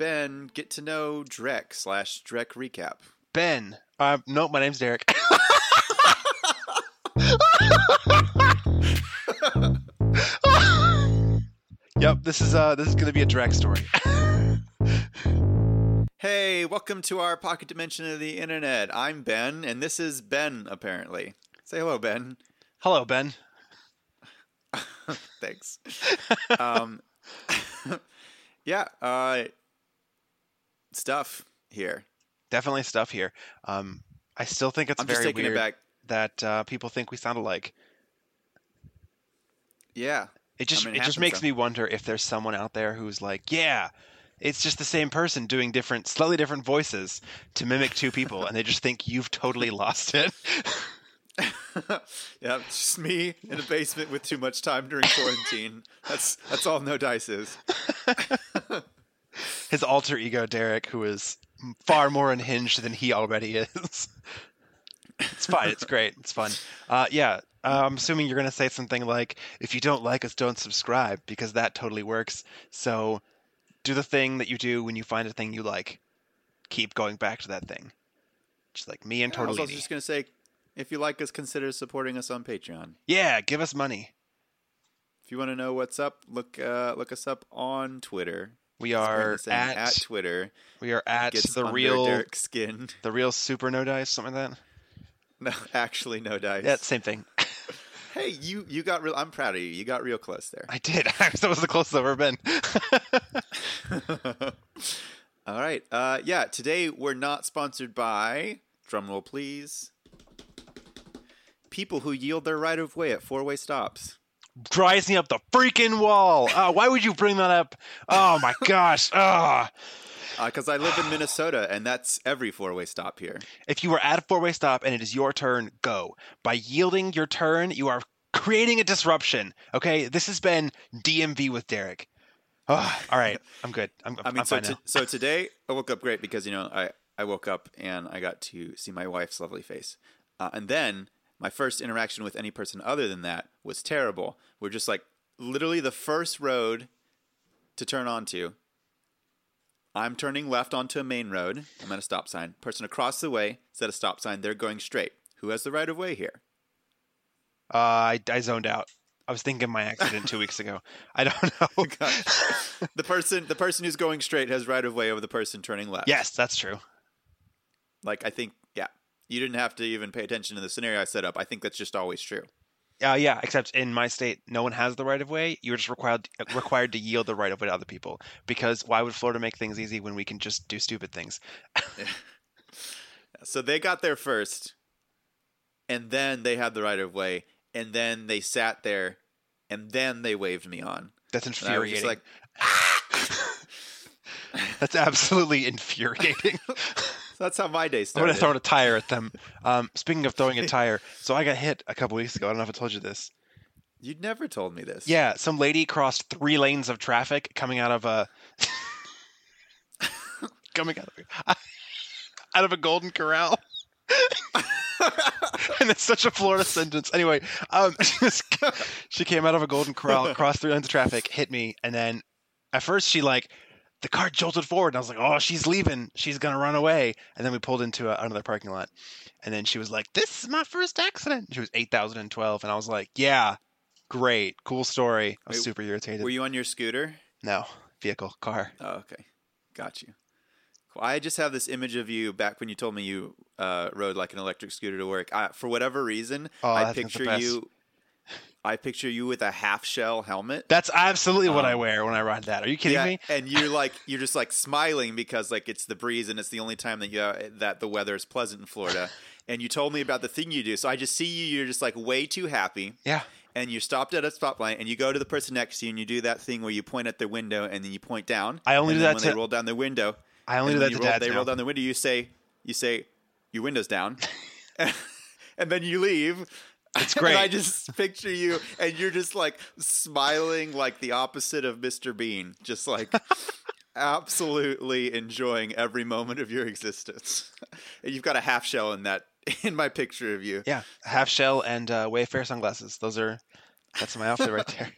Ben get to know Drek slash Drek recap. Ben. Uh, no, my name's Derek. yep, this is uh this is gonna be a Drek story. Hey, welcome to our pocket dimension of the internet. I'm Ben, and this is Ben. Apparently, say hello, Ben. Hello, Ben. Thanks. um, yeah, uh, stuff here. Definitely stuff here. Um, I still think it's I'm just very taking weird it back. that uh, people think we sound alike. Yeah, It just mean, it it just makes me wonder if there's someone out there who's like, yeah, it's just the same person doing different, slightly different voices to mimic two people, and they just think you've totally lost it. yeah, just me in a basement with too much time during quarantine. That's that's all No Dice is. His alter ego, Derek, who is far more unhinged than he already is. it's fine. It's great. It's fun. Uh, yeah. Uh, I'm assuming you're going to say something like, if you don't like us, don't subscribe, because that totally works. So do the thing that you do when you find a thing you like. Keep going back to that thing. Just like me and I was also just gonna say, if you like us, consider supporting us on Patreon. Yeah, give us money. If you want to know what's up, look uh, look us up on Twitter. We are at, at Twitter. we are at the real skin. the real super no dice something like that. No, actually, no dice. Yeah, same thing. Hey, you you got real. I'm proud of you. You got real close there. I did. that was the closest I've ever been. All right. Uh, yeah. Today we're not sponsored by. Drumroll, please. People who yield their right of way at four way stops. Drives me up the freaking wall. Oh, why would you bring that up? Oh my gosh. Oh. Because Uh, I live in Minnesota, and that's every four way stop here. If you are at a four-way stop and it is your turn, go. By yielding your turn, you are creating a disruption. Okay, this has been DMV with Derek. Oh, all right, I'm good. I'm, I mean, I'm so, now. so today I woke up great because you know I I woke up and I got to see my wife's lovely face, uh, and then my first interaction with any person other than that was terrible. We're just like literally the first road to turn onto. I'm turning left onto a main road. I'm at a stop sign. Person across the way is at a stop sign. They're going straight. Who has the right of way here? Uh, I, I zoned out. I was thinking of my accident two weeks ago. I don't know. the person the person who's going straight has right of way over the person turning left. yes, that's true. Like I think, you didn't have to even pay attention to the scenario I set up. I think that's just always true. Uh, yeah, except in my state, no one has the right of way. You're just required required to yield the right of way to other people. Because why would Florida make things easy when we can just do stupid things? So they got there first, and then they had the right of way, and then they sat there, and then they waved me on. That's And I was just infuriating. like, That's absolutely infuriating. That's how my day started. I'm gonna throw a tire at them. Um, speaking of throwing a tire, so I got hit a couple weeks ago. I don't know if I told you this. You'd never told me this. Yeah, some lady crossed three lanes of traffic coming out of a coming out of a, out of a Golden Corral. and it's such a Florida sentence. Anyway, um, she came out of a Golden Corral, crossed three lanes of traffic, hit me, and then at first she like the car jolted forward, and I was like, "Oh, she's leaving. She's gonna run away." And then we pulled into a, another parking lot, and then she was like, "This is my first accident." She was eight thousand and twelve, and I was like, "Yeah, great, cool story." I was Wait, super irritated. Were you on your scooter? No, vehicle, car. Oh, okay. Got you. I just have this image of you back when you told me you uh, rode like an electric scooter to work. I, for whatever reason, Oh, I picture you. I picture you with a half shell helmet. That's absolutely what I Um, wear when I ride that. Are you kidding yeah, me? and you're like you're just like smiling because like it's the breeze and it's the only time that you that the weather is pleasant in Florida. and you told me about the thing you do, so I just see you. You're just like way too happy. Yeah. And you stopped at a stoplight and you go to the person next to you and you do that thing where you point at their window and then you point down. I only and do then that when they roll down their window. I only do that to roll, dads They now. roll down the window. You say, you say, your window's down, and then you leave. It's great. and I just picture you, and you're just like smiling, like the opposite of Mr. Bean, just like absolutely enjoying every moment of your existence. And You've got a half shell in that in my picture of you. Yeah, half shell and uh, Wayfarer sunglasses. Those are That's my outfit right there.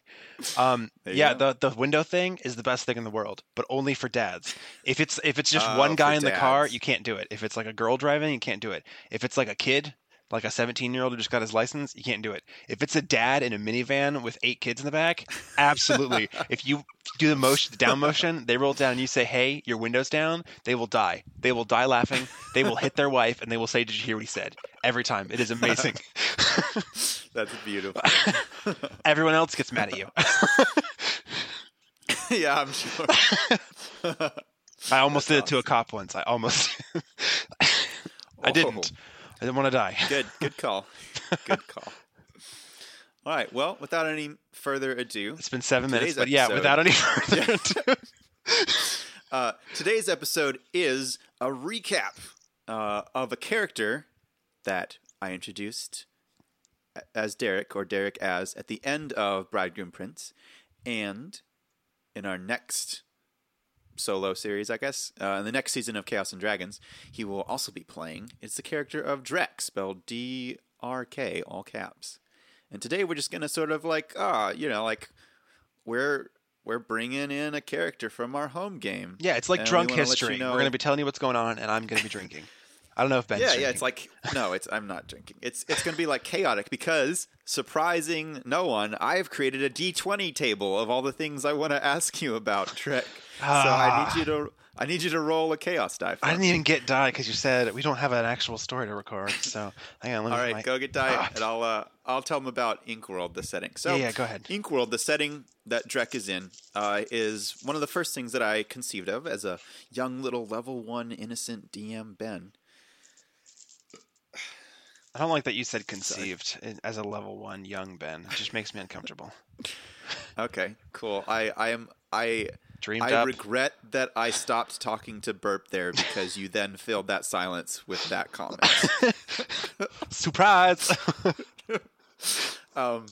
Um, There yeah, go. the the window thing is the best thing in the world, but only for dads. If it's if it's just Oh, one guy in the car, you can't do it. If it's like a girl driving, you can't do it. If it's like a kid, like a 17 year old who just got his license, you can't do it. If it's a dad in a minivan with eight kids in the back, absolutely. if you do the motion, the down motion, they roll down and you say, "Hey, your window's down," they will die. They will die laughing. They will hit their wife and they will say, "Did you hear what he said?" Every time. It is amazing. That's beautiful. Everyone else gets mad at you. yeah, I'm sure. I almost did That's it to a cop once. I almost. I didn't. Oh. I didn't want to die. Good, good call. Good call. All right. Well, without any further ado, It's been seven minutes, but yeah, episode- without any further ado. uh, today's episode is a recap uh, of a character that I introduced as Derek or Derek as at the end of Bridegroom Prince, and in our next solo series, I guess, uh, in the next season of Chaos and Dragons, he will also be playing. It's the character of Drek, spelled D R K, all caps. And today we're just gonna sort of like, ah, you know, like we're we're bringing in a character from our home game. Yeah, it's like we drunk wanna you history. know- We're going to be telling you what's going on, and I'm going to be drinking. I don't know if Ben's yeah, drinking. yeah. It's like no, it's I'm not drinking. It's it's gonna be like chaotic because surprising no one, I've created a D20 table of all the things I want to ask you about, Drek. so I need you to I need you to roll a chaos die. For I didn't even get die because you said we don't have an actual story to record. So hang on, let me. All right, my- go get die, Ah. and I'll uh, I'll tell them about Inkworld, the setting. So Yeah, yeah, go ahead. Inkworld, the setting that Drek is in, uh, is one of the first things that I conceived of as a young little level one innocent DM Ben. I don't like that you said conceived as a level one young Ben. It just makes me uncomfortable. Okay, cool. I I am I Dreamed I up. regret that I stopped talking to Burp there because you then filled that silence with that comment. Surprise! um,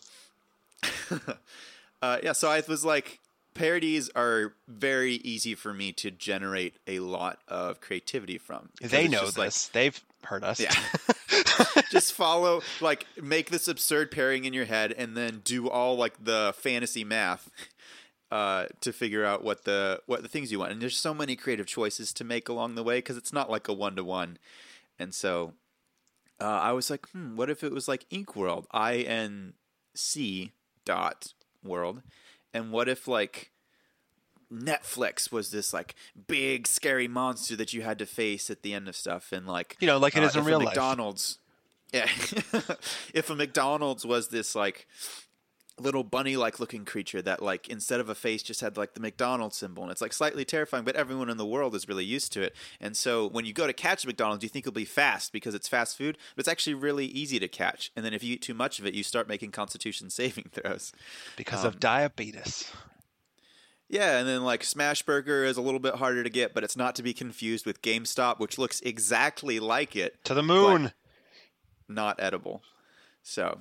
uh, yeah, so I was like, parodies are very easy for me to generate a lot of creativity from. they know just like- this. They've heard us. Yeah. just follow, like, make this absurd pairing in your head, and then do all like the fantasy math uh, to figure out what the what the things you want. And there's so many creative choices to make along the way because it's not like a one to one. And so uh, I was like, hmm, what if it was like Ink World, I N C dot world, and what if like Netflix was this like big scary monster that you had to face at the end of stuff, and like You know, like it uh, is in real life. McDonald's, yeah. if a McDonald's was this like little bunny like looking creature that like instead of a face just had like the McDonald's symbol and it's like slightly terrifying but everyone in the world is really used to it and so when you go to catch a McDonald's you think it'll be fast because it's fast food but it's actually really easy to catch and then if you eat too much of it you start making constitution saving throws because Um, of diabetes. Yeah, and then like Smashburger is a little bit harder to get, but it's not to be confused with GameStop, which looks exactly like it, To the moon. not edible. So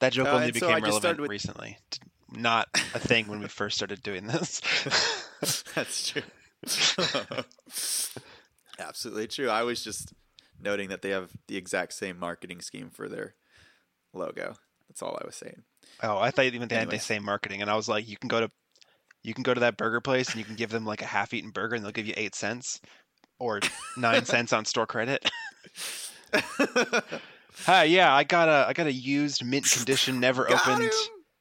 that joke uh, only so became I relevant with- recently. Not a thing when we first started doing this. that's true. Absolutely true. I was just noting that they have the exact same marketing scheme for their logo. That's all I was saying. oh, I thought even they had the same marketing, and I was like, you can go to, you can go to that burger place and you can give them like a half-eaten burger, and they'll give you eight cents or nine cents on store credit. Hi, yeah, I got a I got a used mint condition, never Got opened him!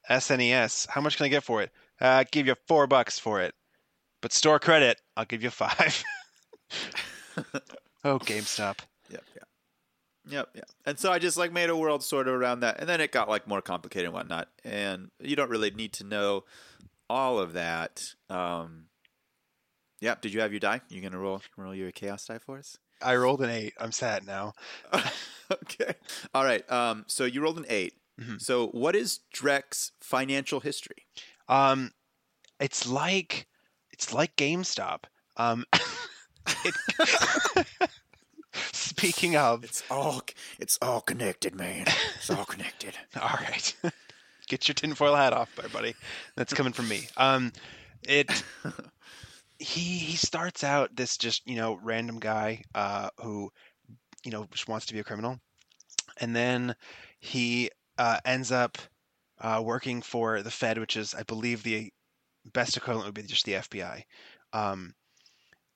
SNES. How much can I get for it? Uh, I'll give you four bucks for it, but store credit, I'll give you five. oh, GameStop. Yep, yeah. Yep, yeah. And so I just like made a world sort of around that. And then it got like more complicated and whatnot. And you don't really need to know all of that. Um Yeah, did you have your die? You gonna roll roll your chaos die for us? I rolled an eight. I'm sad now. okay. All right. Um so you rolled an 8 Mhm. So what is Drek's financial history? Um, it's like it's like GameStop. Um, it, speaking of, It's all it's all connected, man. It's all connected. all right, get your tinfoil hat off, there, buddy. That's coming from me. Um, it he he starts out this just you know random guy uh who you know just wants to be a criminal, and then he uh, ends up uh, working for the Fed, which is, I believe, the best equivalent would be just the FBI. Um,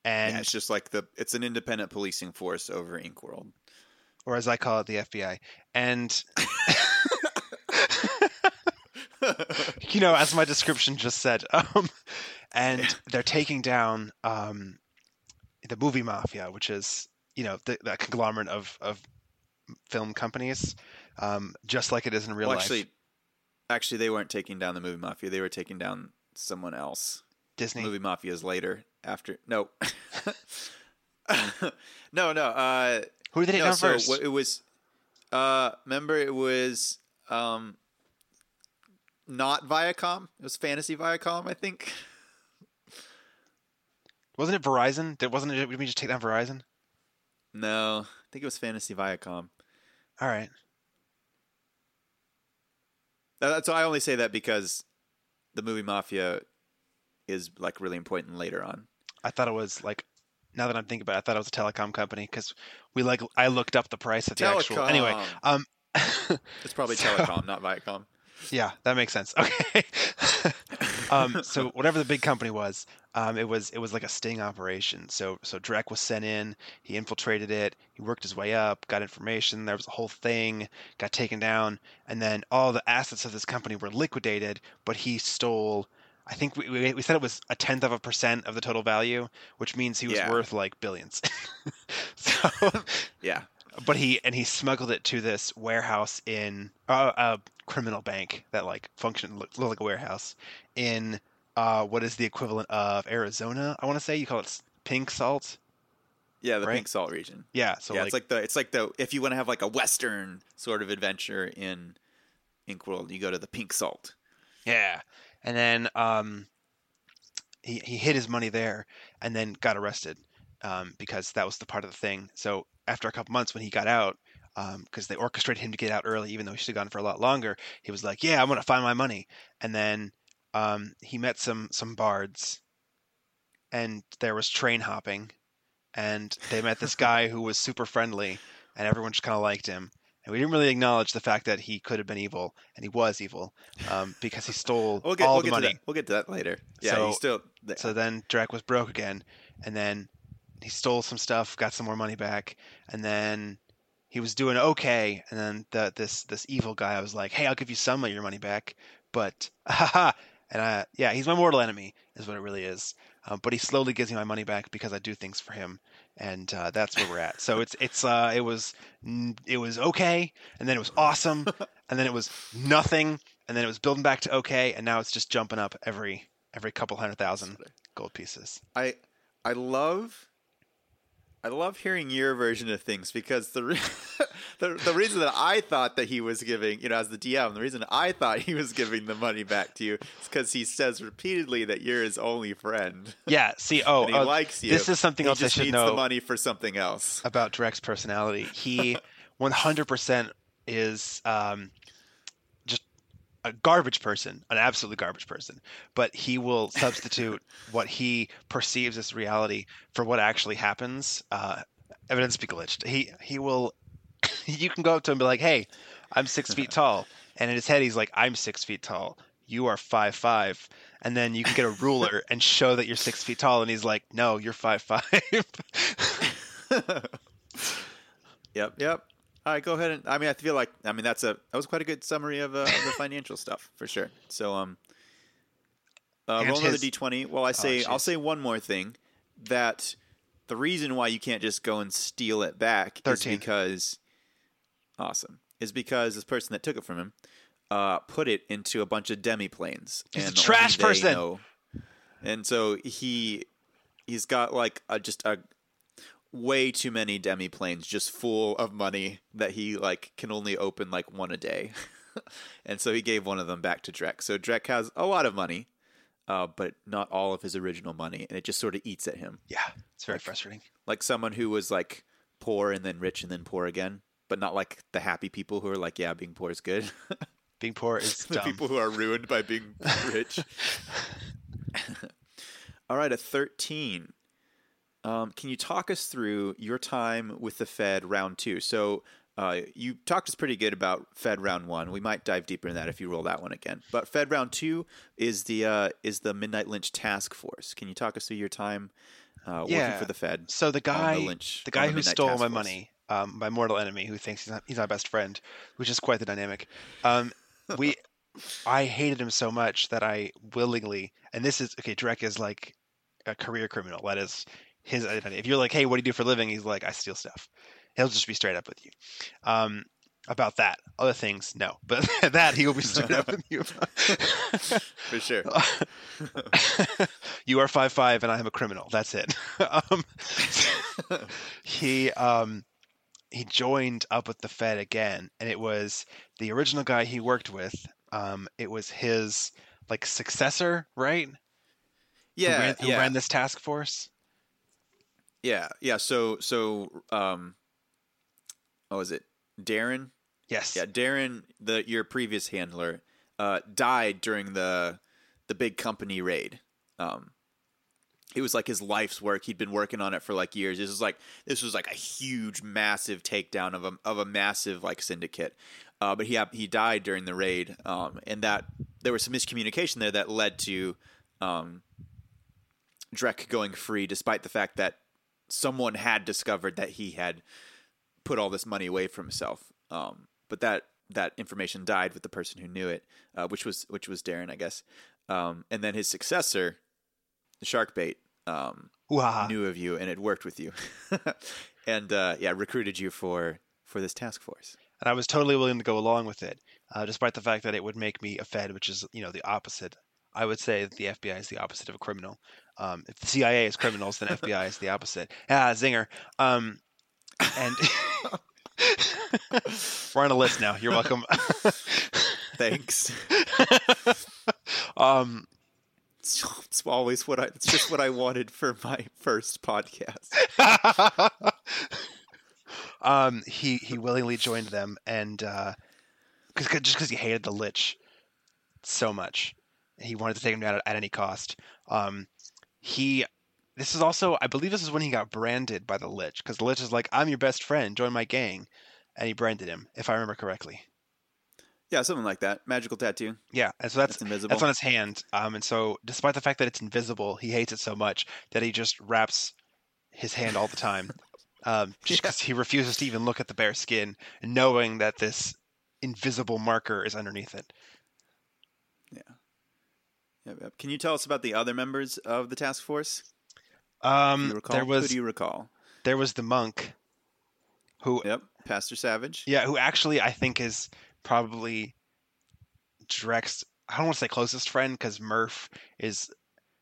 and yeah, it's just like the it's an independent policing force over Inkworld. or as I call it, the FBI. And you know, as my description just said, um, and they're taking down um, the movie mafia, which is you know the, the conglomerate of of film companies, um, just like it is in real well, life. actually, actually, they weren't taking down the movie mafia. They were taking down someone else. Disney. Movie mafia is later after. No, no, no. Uh, Who did it no, down so first? it was. Uh, remember, it was um, not Viacom. It was Fantasy Viacom, I think. Wasn't it Verizon? Did wasn't it? Did we just take down Verizon? No, I think it was Fantasy Viacom. All right. That's why I only say that because the movie Mafia is like really important later on. I thought it was like. Now that I'm thinking about it, I thought it was a telecom company because we like I looked up the price of the actual. Anyway, um, it's probably so- Telecom, not Viacom. Yeah, that makes sense. Okay. um, so whatever the big company was, um, it was it was like a sting operation. So so Drek was sent in. He infiltrated it. He worked his way up, got information. There was a whole thing, got taken down, and then all the assets of this company were liquidated. But he stole. I think we, we, we said it was a tenth of a percent of the total value, which means he was Yeah. worth like billions. so Yeah, but he and he smuggled it to this warehouse in uh, a criminal bank that like functioned looked, looked like a warehouse in uh, what is the equivalent of Arizona? I want to say you call it pink salt. yeah, the Right? Pink Salt region. Yeah, so yeah, like, it's like the it's like the if you want to have like a western sort of adventure in Inkworld, you go to the Pink Salt. yeah, and then um, he he hid his money there and then got arrested um, because that was the part of the thing. So after a couple months, when he got out. Because they orchestrated him to get out early, even though he should have gone for a lot longer. He was like, "Yeah, I'm gonna find my money," and then um, he met some some bards, and there was train hopping, and they met this guy who was super friendly, and everyone just kind of liked him. And we didn't really acknowledge the fact that he could have been evil, and he was evil, um, because he stole We'll get all we'll the get to money. that. We'll get to that later. Yeah, So- he's still So then Drek was broke again, and then he stole some stuff, got some more money back, and then he was doing okay. And then the, this this evil guy was like, "Hey, I'll give you some of your money back, but haha." And I, yeah, he's my mortal enemy, is what it really is. Um, but he slowly gives me my money back because I do things for him, and uh, that's where we're at. So it's it's uh, it was it was okay, and then it was awesome, and then it was nothing, and then it was building back to okay, and now it's just jumping up every every couple hundred thousand gold pieces. I I love I love hearing your version of things because the re- the the reason that I thought that he was giving, you know, as the DM, the reason I thought he was giving the money back to you is because he says repeatedly that you're his only friend Yeah. See. Oh, he oh, likes you. this is something he else I should needs know the money for something else. about Drek's personality. He 100% is um, just a garbage person, an absolutely garbage person. But he will substitute what he perceives as reality for what actually happens. Uh, evidence be glitched. He he will. you can go up to him and be like, "Hey, I'm six feet tall," and in his head he's like, "I'm six feet tall." You are five five, and then you can get a ruler and show that you're six feet tall, and he's like, "No, you're five five." Yep, yep. All right, go ahead and I mean I feel like I mean that's a that was quite a good summary of, uh, of the financial stuff for sure. So um uh, roll another D twenty. Well I say I'll say one more thing that the reason why you can't just go and steal it back is because awesome. Is because this person that took it from him uh, put it into a bunch of demi planes. He's a trash person. know- And so he he's got like a, just a way too many demi planes just full of money that he like can only open like one a day. and so he gave one of them back to Drek. So Drek has a lot of money, uh, but not all of his original money, and it just sort of eats at him. yeah, it's very frustrating. Like someone who was like poor and then rich and then poor again, but not like the happy people who are like, yeah, being poor is good. Being poor is the people who are ruined by being rich. All right, a 13. Um, can you talk us through your time with the Fed round two? So Uh, you talked us pretty good about Fed Round One. We might dive deeper in that if you roll that one again. But Fed Round Two is the uh, is the Midnight Lich Task Force. Can you talk us through your time uh, working for the Fed? So the guy, the Lich, the guy the who stole Task my Force. money, um, my mortal enemy, who thinks he's, not, he's my best friend, which is quite the dynamic. Um, we, I hated him so much that I willingly, and this is okay. Drek is like a career criminal. That is his identity. If you're like, hey, what do you do for a living? He's like, I steal stuff. He'll just be straight up with you. Um, about that, other things, no, but that he will be straight up with you. For sure. you are five five, and I am a criminal. That's it. um, he um, he joined up with the Fed again, and it was the original guy he worked with. Um, it was his like successor, right? Who Yeah, ran, who yeah, ran this task force. Yeah, yeah. So, so, um, what was it? Darren. Yes. Yeah, Darren, the your previous handler, uh, died during the the big company raid. Um, it was like his life's work. He'd been working on it for like years. This was like this was like a huge, massive takedown of a of a massive like syndicate. Uh, but he he died during the raid, um, and that there was some miscommunication there that led to um, Drek going free, despite the fact that someone had discovered that he had put all this money away from himself. Um, but that that information died with the person who knew it, uh, which was which was Darren, I guess. Um, and then his successor, the Sharkbait, um, Wow. knew of you and had worked with you, and uh, yeah, recruited you for for this task force. and I was totally willing to go along with it, uh, despite the fact that it would make me a Fed, which is you know the opposite. I would say that the FBI is the opposite of a criminal. Um, if the CIA is criminals, then FBI is the opposite. Ah, zinger. Um, and we're on a list now. You're welcome. Thanks. um, it's, it's always what I. It's just what I wanted for my first podcast. um, he he willingly joined them, and uh, cause, 'cause- just because he hated the Lich so much, he wanted to take him down at, at any cost. Um, he this is also I believe this is when he got branded by the Lich because the Lich is like I'm your best friend, join my gang, and he branded him if I remember correctly. Yeah, something like that. Magical tattoo. Yeah, and so that's That's invisible. that's on his hand. Um, and so despite the fact that it's invisible, he hates it so much that he just wraps his hand all the time. Um, just because he refuses to even look at the bare skin, knowing that this invisible marker is underneath it. Yep, yep. Can you tell us about the other members of the task force? Um, there Who was do you recall? there was the monk, who Yep, Pastor Savage. yeah, who actually I think is probably Drek's. I don't want to say closest friend because Murph is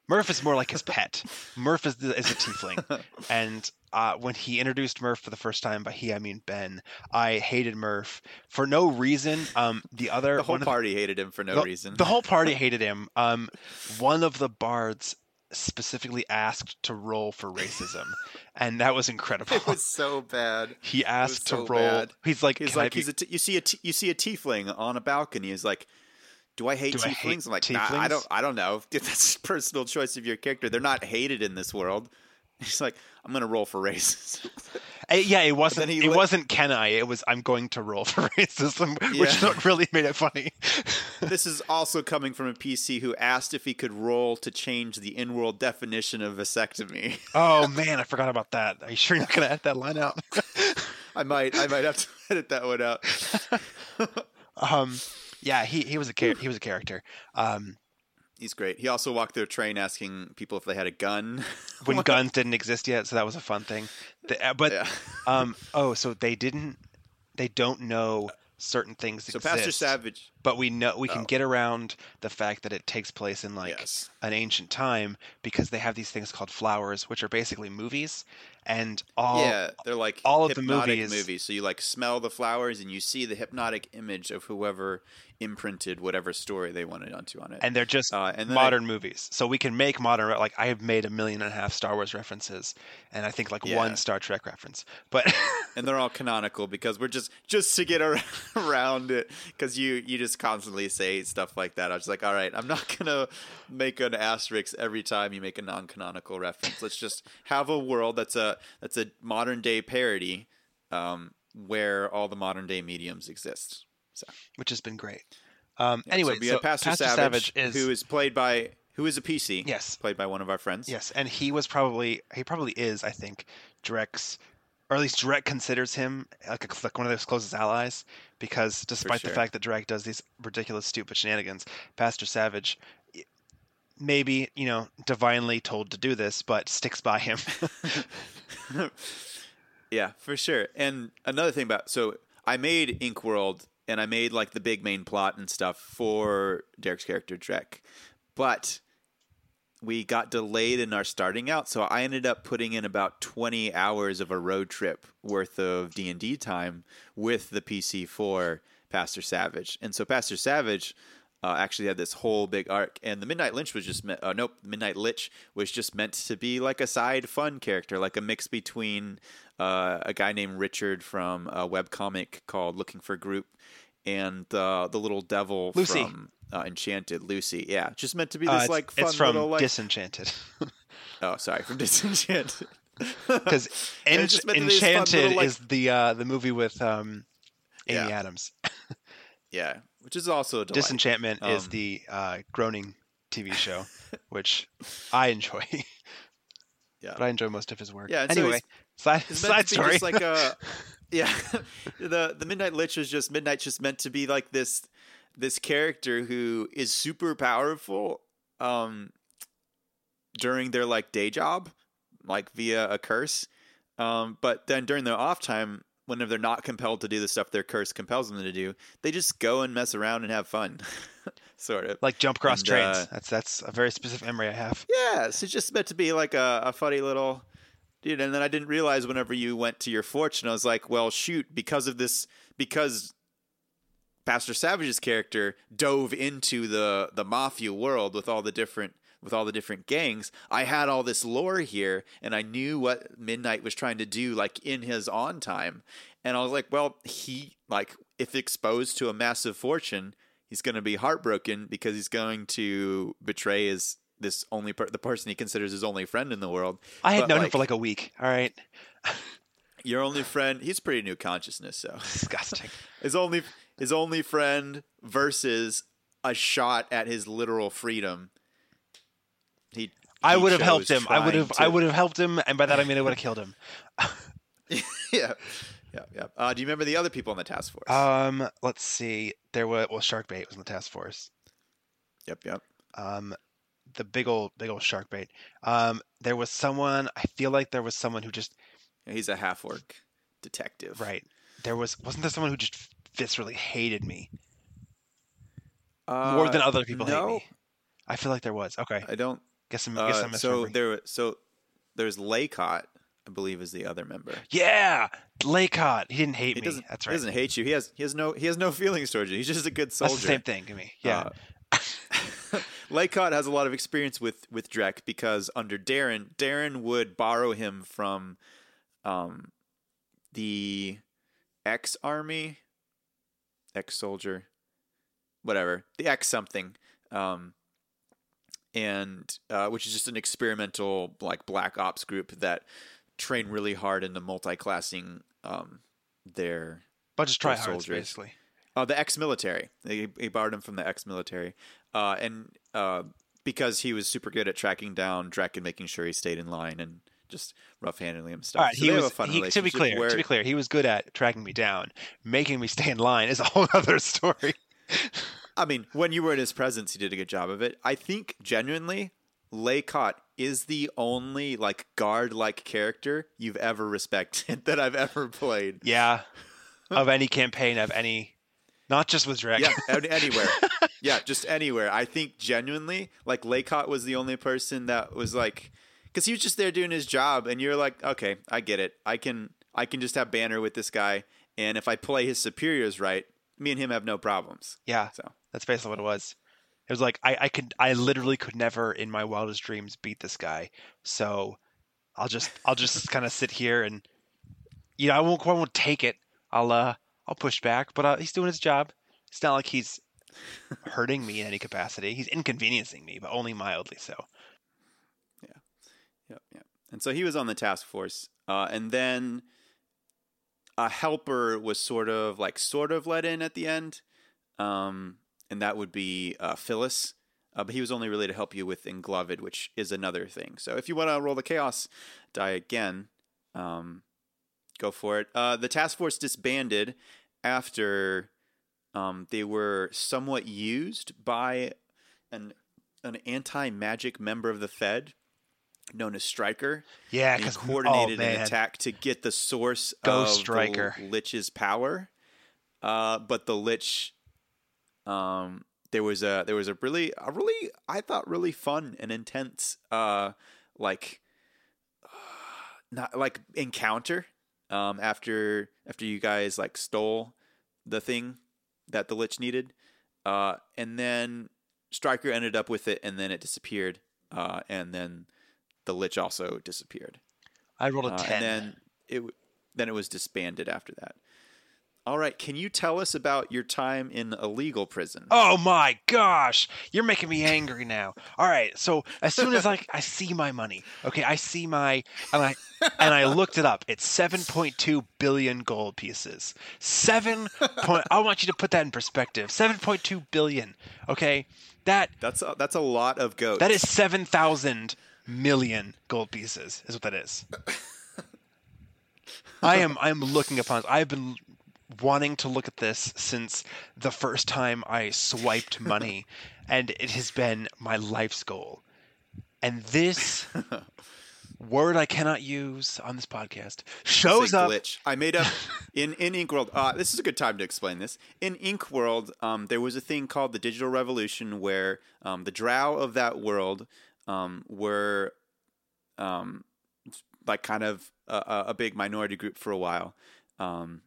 Murph is more like his pet. Murph is the, is a tiefling, and uh, when he introduced Murph for the first time, by he I mean Ben, I hated Murph for no reason. Um, the other The whole party hated him for no the, reason. The whole party hated him. Um, one of the bards specifically asked to roll for racism, and that was incredible. it was so bad. he asked so to roll. bad. He's like, He's "Can I like, be- he's a t- you see a t- you see a tiefling on a balcony. He's like, do I hate Do I hate I'm like, nah, I don't, I don't know. That's a personal choice of your character. They're not hated in this world. He's like, I'm gonna roll for racism. Uh, yeah, it wasn't. It lit- wasn't can I? It was I'm going to roll for racism, which Yeah. not really made it funny. this is also coming from a PC who asked if he could roll to change the in-world definition of vasectomy. oh man, I forgot about that. Are you sure you're not going to edit that line out? I might, I might have to edit that one out. um, yeah, he he was a char- he was a character. Um, He's great. He also walked through a train asking people if they had a gun. when guns didn't exist yet, so that was a fun thing. The, uh, but yeah. um, oh, so they didn't, they don't know certain things So exist. Pastor Savage. But we know we can Oh. get around the fact that it takes place in like yes. an ancient time because they have these things called flowers, which are basically movies, and all yeah, they're like all of the hypnotic movies- So you like smell the flowers and you see the hypnotic image of whoever imprinted whatever story they wanted onto on it. and they're just uh, and modern movies. So we can make modern like I have made a million and a half Star Wars references, and I think like Yeah. one Star Trek reference, but. and they're all canonical because we're just just to get around it because you you just constantly say stuff like that. I was like, all right, I'm not gonna make an asterisk every time you make a non-canonical reference. Let's just have a world that's a that's a modern day parody. Um, where all the modern day mediums exist. So which has been great. Um, yeah, anyway, so so Pastor, Pastor Savage, is who is played by who is a PC. yes, played by one of our friends. yes, and he was probably he probably is I think Drek's or at least Drek considers him like, a, like one of his closest allies because despite the fact that Drek does these ridiculous, stupid shenanigans, Pastor Savage maybe you know divinely told to do this, but sticks by him. yeah, for sure. And another thing about so I made Ink World and I made like the big main plot and stuff for Derek's character Drek, but we got delayed in our starting out, so I ended up putting in about 20 hours of a road trip worth of D&D time with the PC for Pastor Savage. And so Pastor Savage uh, actually had this whole big arc, and the Midnight Lich was just me- uh, nope, Midnight Lich was just meant to be like a side fun character, like a mix between uh, a guy named Richard from a webcomic called Looking for Group and uh, the little devil Lucy. from uh, Enchanted, Lucy. Yeah, just meant to be Uh, this it's, like fun it's from little like Disenchanted oh sorry from Disenchanted because And it's just meant to be this fun Enchanted little, like- is the uh, the movie with um, Amy Yeah. Adams. yeah, which is also. Disenchantment is Um, the uh, Groening TV show, which I enjoy. Yeah. but I enjoy most of his work. Yeah, and so anyway, side, It's side story. just like a yeah. the the Midnight Lich is just Midnight's just meant to be like this this character who is super powerful um during their like day job, like via a curse. Um, but then during their off time, whenever they're not compelled to do the stuff their curse compels them to do, they just go and mess around and have fun. sort of. like jump across and, trains. uh, that's that's a very specific memory I have. Yeah, so it's just meant to be like a, a funny little dude. And then I didn't realize whenever you went to your fortune, I was like, well, shoot, because of this, because Pastor Savage's character dove into the the mafia world with all the different with all the different gangs. I had all this lore here, and I knew what Midnight was trying to do, like in his on time. And I was like, well, he like if exposed to a massive fortune, he's going to be heartbroken because he's going to betray his this only per- the person he considers his only friend in the world. I had But, known him for like a week. All right, Your only friend, he's pretty new consciousness, so disgusting. his only his only friend versus a shot at his literal freedom. He, I would have helped him. I would have. I would have helped him, and by that I mean I would have killed him. yeah, yeah, yeah. Uh, do you remember the other people on the task force? Um, let's see. There was well, Shark Sharkbait was in the task force. yep, yep. Um, the big old, big old Sharkbait. Um, there was someone. I feel like there was someone who just. He's a half orc detective. right. There was wasn't there someone who just viscerally hated me Uh, more than other people no, hate me. I feel like there was. Okay, I don't. guess I'm. guess Uh, I'm so there, so there's Laycott, I believe, is the other member. yeah, Laycott. He didn't hate He me. That's He right. doesn't hate you. He has. He has no. He has no feelings towards you. He's just a good soldier. That's the same thing to me. Yeah. Uh, Laycott has a lot of experience with with Drek because under Darren, Darren would borrow him from um, the X Army, X Soldier, whatever the X something, um, and uh, which is just an experimental like black ops group that train really hard into multi-classing um, their Bunch of tryhards, soldiers. basically. uh, the ex-military. He, he borrowed him from the ex-military, uh, and uh, because he was super good at tracking down Drek and making sure he stayed in line and just rough handling him stuff. All right, So he was. a fun He, to be clear, where- to be clear, he was good at tracking me down. Making me stay in line is a whole other story. I mean, when you were in his presence, he did a good job of it. I think genuinely, Laycott is the only like guard-like character you've ever respected that I've ever played. Yeah, of any campaign of any, not just with Drek. Yeah, anywhere. yeah, just anywhere. I think genuinely, like Laycott was the only person that was like, because he was just there doing his job, and you're like, okay, I get it. I can, I can just have banner with this guy, and if I play his superiors right, me and him have no problems. yeah, So that's basically what it was. It was like I, I could, I literally could never in my wildest dreams beat this guy. So I'll just, I'll just kind of sit here and, you know, I won't, I won't take it. I'll, uh, I'll push back, but uh, he's doing his job. It's not like he's hurting me in any capacity. He's inconveniencing me, but only mildly so. Yeah, yep, yep. And so he was on the task force, uh, and then a helper was sort of like sort of let in at the end, um, and that would be uh, Phyllis. Uh, but he was only really to help you with Engloved, which is another thing. So if you want to roll the chaos die again, um, go for it. Uh, the task force disbanded after um, they were somewhat used by an an anti magic member of the Fed known as Stryker. Yeah, because coordinated oh, an attack to get the source Ghost of Stryker. the Lich's power. Uh, but the Lich, um, there was a there was a really a really I thought really fun and intense uh like not like encounter um after after you guys like stole the thing that the Lich needed, uh, and then Stryker ended up with it, and then it disappeared, uh, and then the Lich also disappeared. I rolled a Uh, ten. and then it then it was disbanded after that. All right, can you tell us about your time in a legal prison? Oh my gosh, you're making me angry now. All right, so as soon as I I see my money, okay, I see my and I and I looked it up. It's 7.2 billion gold pieces. 7 point I want you to put that in perspective. 7.2 billion. Okay? That That's a, that's a lot of goats. that is 7,000 million gold pieces is what that is. I am I am looking upon I've been wanting to look at this since the first time I swiped money and it has been my life's goal. And this word I cannot use on this podcast shows up glitch. I made up in in Inkworld. Uh, this is a good time to explain this. In Inkworld, um, there was a thing called the Digital Revolution, where um, the Drow of that world um, were um, like kind of a, a- a big minority group for a while, um,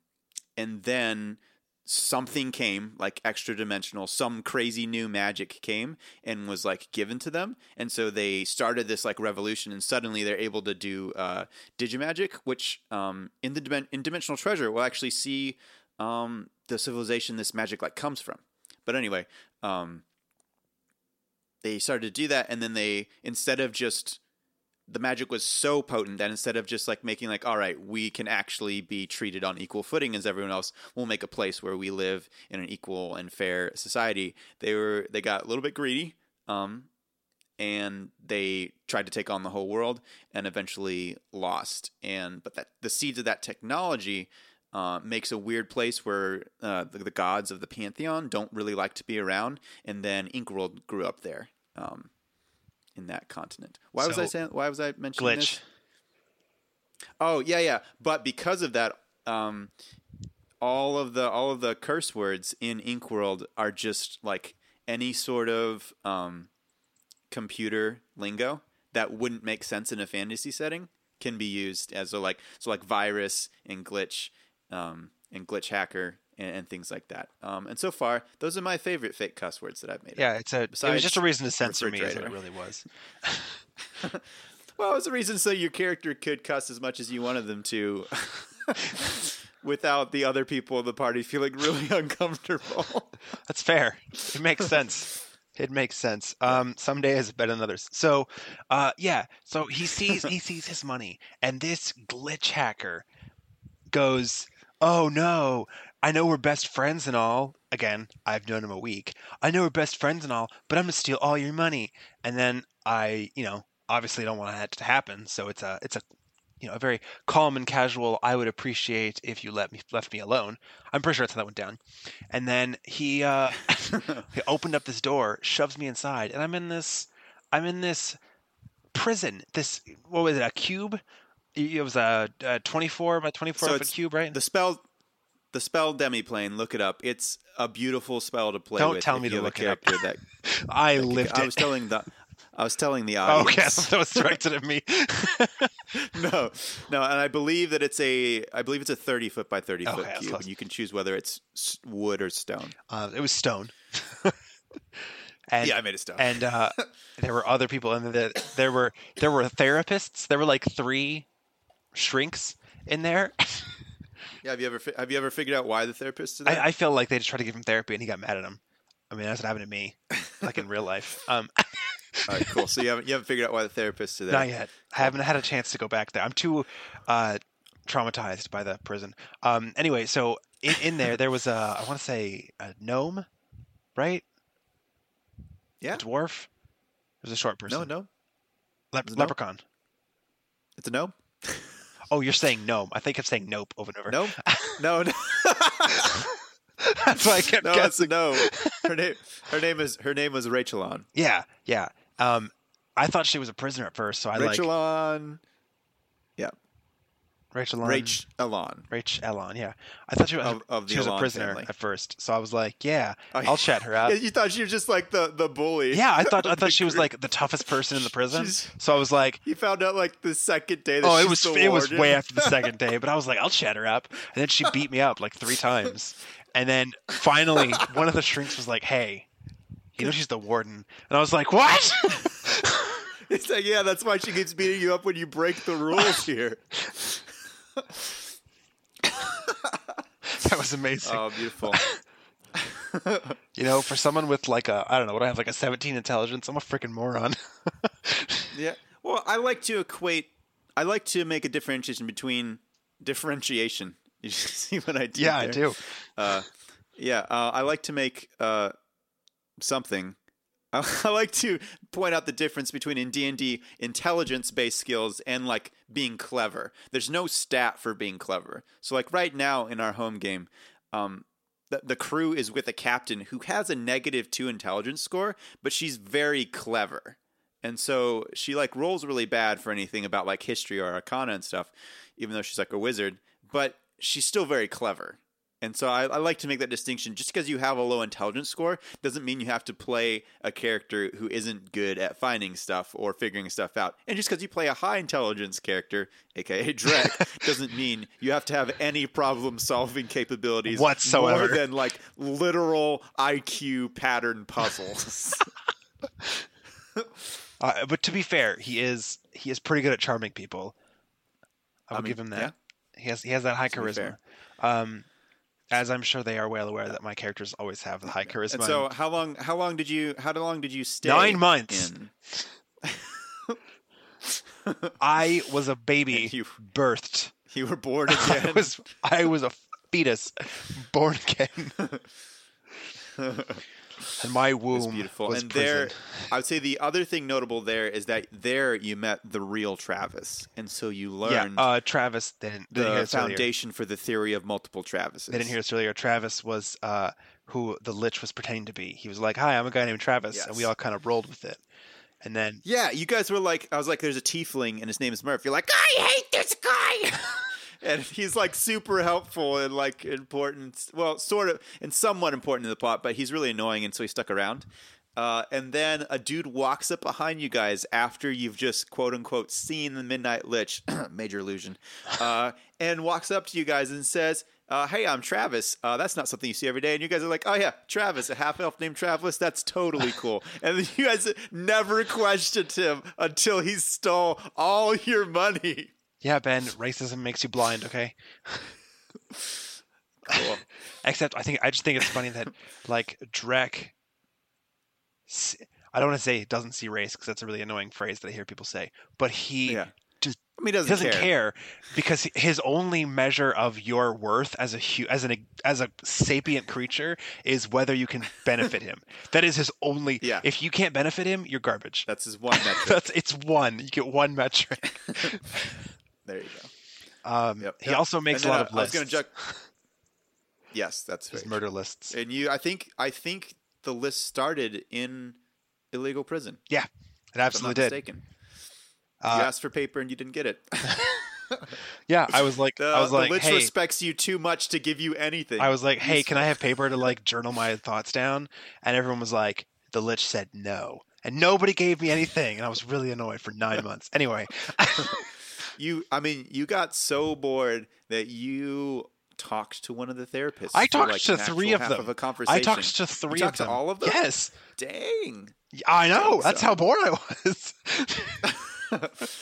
and then something came like extra dimensional some crazy new magic came and was like given to them. And so they started this like revolution and suddenly they're able to do uh digimagic which um in the in dimensional treasure we'll actually see um the civilization this magic like comes from. But anyway um they started to do that and then they instead of just the magic was so potent that instead of just like making like all right we can actually be treated on equal footing as everyone else we'll make a place where we live in an equal and fair society they were they got a little bit greedy um and they tried to take on the whole world and eventually lost and but that the seeds of that technology uh, makes a weird place where uh, the, the gods of the pantheon don't really like to be around and then Inkworld grew up there um, in that continent why was i saying why was i mentioning this glitch. Oh yeah, yeah. But because of that, um, all of the all of the curse words in Inkworld are just like any sort of um, computer lingo that wouldn't make sense in a fantasy setting can be used as a like so like virus and glitch um, and glitch hacker and, and things like that. Um, and so far, those are my favorite fake cuss words that I've made. up. Yeah, it's a it was just a reason to censor me is what it really was. Well, it was a reason so your character could cuss as much as you wanted them to, without the other people in the party feeling really uncomfortable. That's fair. It makes sense. It makes sense. Um, some days better than others. So, uh, yeah. So he sees he sees his money, and this glitch hacker goes, "Oh no! I know we're best friends and all. Again, I've known him a week. I know we're best friends and all, but I'm gonna steal all your money." And then I, you know, obviously don't want that to happen. So it's a it's a you know a very calm and casual. I would appreciate if you let me left me alone. I'm pretty sure that's how that went down. And then he uh, he opened up this door, shoves me inside, and I'm in this I'm in this prison. This what was it? A cube? It was a, a 24 by 24 So foot cube, right? the spell, the spell demiplane. Look it up. It's a beautiful spell to play Don't with. tell me to look it up. character I That, lived I it. was telling the, I was telling the Oh, okay, audience. that was directed at me. no, no, and I believe that it's a, I believe it's a thirty foot by thirty Okay, foot cube, and you can choose whether it's wood or stone. uh, it was stone. and yeah, I made it stone. and uh, there were other people and there. There were there were therapists. There were like three shrinks in there. Yeah, have you ever have you ever figured out why the therapist is there? I, I feel like they just tried to give him therapy, and he got mad at him. I mean, that's what happened to me, like in real life. Um, All right, cool. So you haven't you haven't figured out why the therapist did that? not yet. I haven't had a chance to go back there. I'm too uh, traumatized by the prison. Um, anyway, so in, in there there was a I want to say a gnome, right? Yeah. A dwarf. There's a short person. No, no, Lep- it no? leprechaun. it's a no. Oh, you're saying gnome. I think I'm saying nope over and over. Nope. no, no. That's why I kept no, guessing. no. Her name, her name is her name was Rachel on. Yeah, yeah. Um, I thought she was a prisoner at first, so I Rachel like Rachel Elon. Rach Elon. Rach Elon, yeah. I thought she was, Of- of the she was a prisoner family. at first, so I was like, yeah, Oh, I'll chat her out. Yeah, you thought she was just like the the bully. Yeah, I thought I thought she was like the toughest person in the prison. She's- So I was like, You found out like the second day. That oh, it was it was way after the second day, but I was like, I'll chat her up, and then she beat me up like three times, and then finally one of the shrinks was like, hey, you know she's the warden, and I was like, what? It's like yeah, that's why she keeps beating you up when you break the rules here. that was amazing. Oh, beautiful. you know, for someone with like a I don't know what I have like a 17 intelligence, I'm a freaking moron. Yeah. Well, I like to equate. I like to make a differentiation between differentiation. You see what I do? yeah, I do. Uh, yeah, uh, I like to make uh, something. I, like to point out the difference between in D and D intelligence-based skills and like being clever. There's no stat for being clever. So like right now in our home game, um, the, the crew is with a captain who has a negative two intelligence score, but she's very clever. And so she like rolls really bad for anything about like history or arcana and stuff, even though she's like a wizard. But she's still very clever. And so I, I like to make that distinction. Just because you have a low intelligence score doesn't mean you have to play a character who isn't good at finding stuff or figuring stuff out. And just because you play a high intelligence character, aka Drek, doesn't mean you have to have any problem solving capabilities Whatsoever. more than like literal IQ pattern puzzles. Uh, but to be fair, he is he is pretty good at charming people. I will I mean, give him that. yeah. He has he has that high To charisma. Um, as I'm sure they are well aware that my characters always have the high charisma. and so how long how long did you how long did you stay? Nine months. I was a baby you- birthed. you were born again. I was I was a fetus born again, and my womb was beautiful. was and there. I would say the other thing notable there is that there you met the real Travis, and so you Yeah, learned uh, Travis didn't, didn't the this earlier. foundation for the theory of multiple Travises. They didn't hear this earlier. Travis was uh, who the Lich was pretending to be. He was like, "Hi, I'm a guy named Travis," and we all kind of rolled with it. And then Yeah, you guys were like, I was like, there's a tiefling, and his name is Murph. You're like, I hate this guy. and he's like super helpful and like important. Well, sort of, and somewhat important in the plot, but he's really annoying, and so he stuck around. Uh, and then a dude walks up behind you guys after you've just quote unquote seen the Midnight Lich, major illusion, uh, and walks up to you guys and says, uh, "Hey, I'm Travis. Uh, that's not something you see every day." And you guys are like, "Oh yeah, Travis, a half elf named Travis. That's totally cool." and you guys never questioned him until he stole all your money. Yeah, Ben, racism makes you blind. Okay. Cool. Except I think I just think it's funny that like Drek. I don't want to say he doesn't see race because that's a really annoying phrase that I hear people say. But he Yeah. just I mean, he doesn't, doesn't care. care. because his only measure of your worth as a hu- as an as a sapient creature is whether you can benefit him. That is his only. Yeah. If you can't benefit him, you're garbage. That's his one metric. That's it's one. You get one metric. There you go. Um, Yep. He Yep. also makes a lot of I was lists. going to ju- Yes, that's his murder lists. And you, I think, I think the list started in illegal prison. Yeah, it if I'm not absolutely did. mistaken. Uh, you asked for paper and you didn't get it. Yeah, I was like, The, I was the like, lich hey, respects you too much to give you anything. I was like, hey, can I have paper to like journal my thoughts down? And everyone was like, the lich said no, and nobody gave me anything, and I was really annoyed for nine months. Anyway, you. I mean, you got so bored that you talked to one of the therapists. I talked like, to three of them. Of a conversation. I talked to three talked of to them. all of them? Yes, Dang, I know. That's so. how bored I was.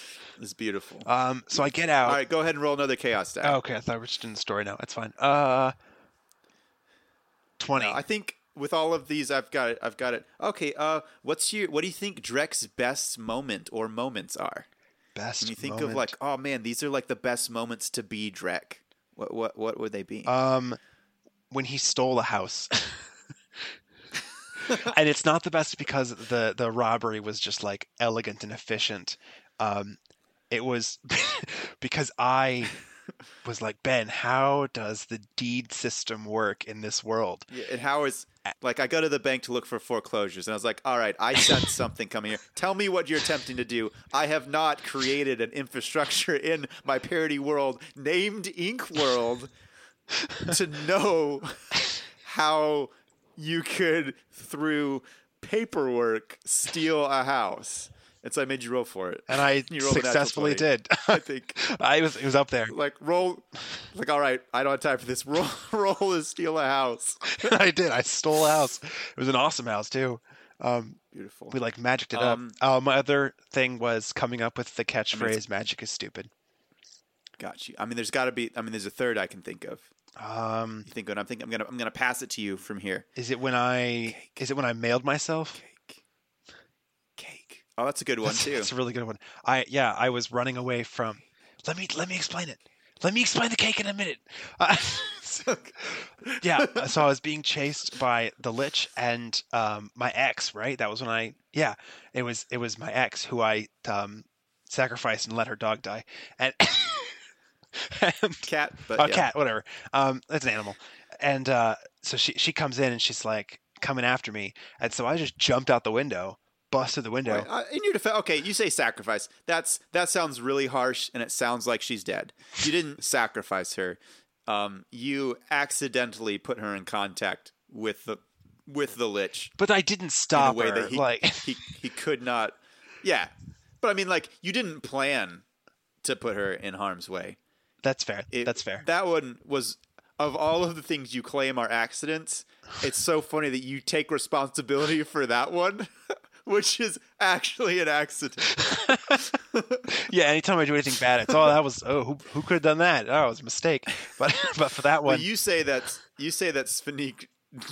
it's beautiful. um, so I get out. All right, go ahead and roll another chaos die. Oh, okay, I thought we were just in the story now. It's fine. Uh, twenty. No, I think with all of these, I've got it. I've got it. Okay. Uh, what's your? What do you think Drek's best moment or moments are? Best. When you think moment. of like, oh man, these are like the best moments to be Drek. What what what would they be? um, when he stole a house. and it's not the best because the the robbery was just like elegant and efficient. Um, it was because I was like, Ben, how does the deed system work in this world? Yeah, and how is like I go to the bank to look for foreclosures, and I was like, "All right, I sense something coming here. Tell me what you're attempting to do. I have not created an infrastructure in my parody world named Ink World to know how you could through paperwork steal a house." And so I made you roll for it. And I You rolled a natural successfully did. I think I was it was up there. like roll, like all right, I don't have time for this. Roll, roll is steal a house. I did. I stole a house. It was an awesome house too. Um, Beautiful. we like magicked it Um, up. Uh, my other thing was coming up with the catchphrase "Magic is stupid." Got you. I mean, there's got to be. I mean, there's a third I can think of. Um, You think what I'm thinking? I'm gonna I'm gonna pass it to you from here. is it when I Cake. is it when I mailed myself? Cake. Oh, that's a good one That's, too. that's a really good one. I yeah, I was running away from. Let me let me explain it. Let me explain the cake in a minute. Uh, so- yeah, so I was being chased by the lich and um, my ex. Right, that was when I yeah, it was it was my ex who I um, sacrificed and let her dog die. And, and Cat. But a yeah. cat, whatever. Um, that's an animal. And uh, so she she comes in and she's like coming after me, and so I just jumped out the window, busted the window. Wait, uh, in your defense, okay, you say sacrifice. That's that sounds really harsh, and it sounds like she's dead. You didn't sacrifice her. Um, you accidentally put her in contact with the with the lich But I didn't stop in a way her. that he like he he could not. Yeah, but I mean, like you didn't plan to put her in harm's way. that's fair. It- that's fair. That one was of all of the things you claim are accidents. It's so funny that you take responsibility for that one, which is actually an accident. yeah, anytime I do anything bad, it's oh that was oh who who could have done that? Oh, it was a mistake. But but for that Well, one, you say that you say that Sphenique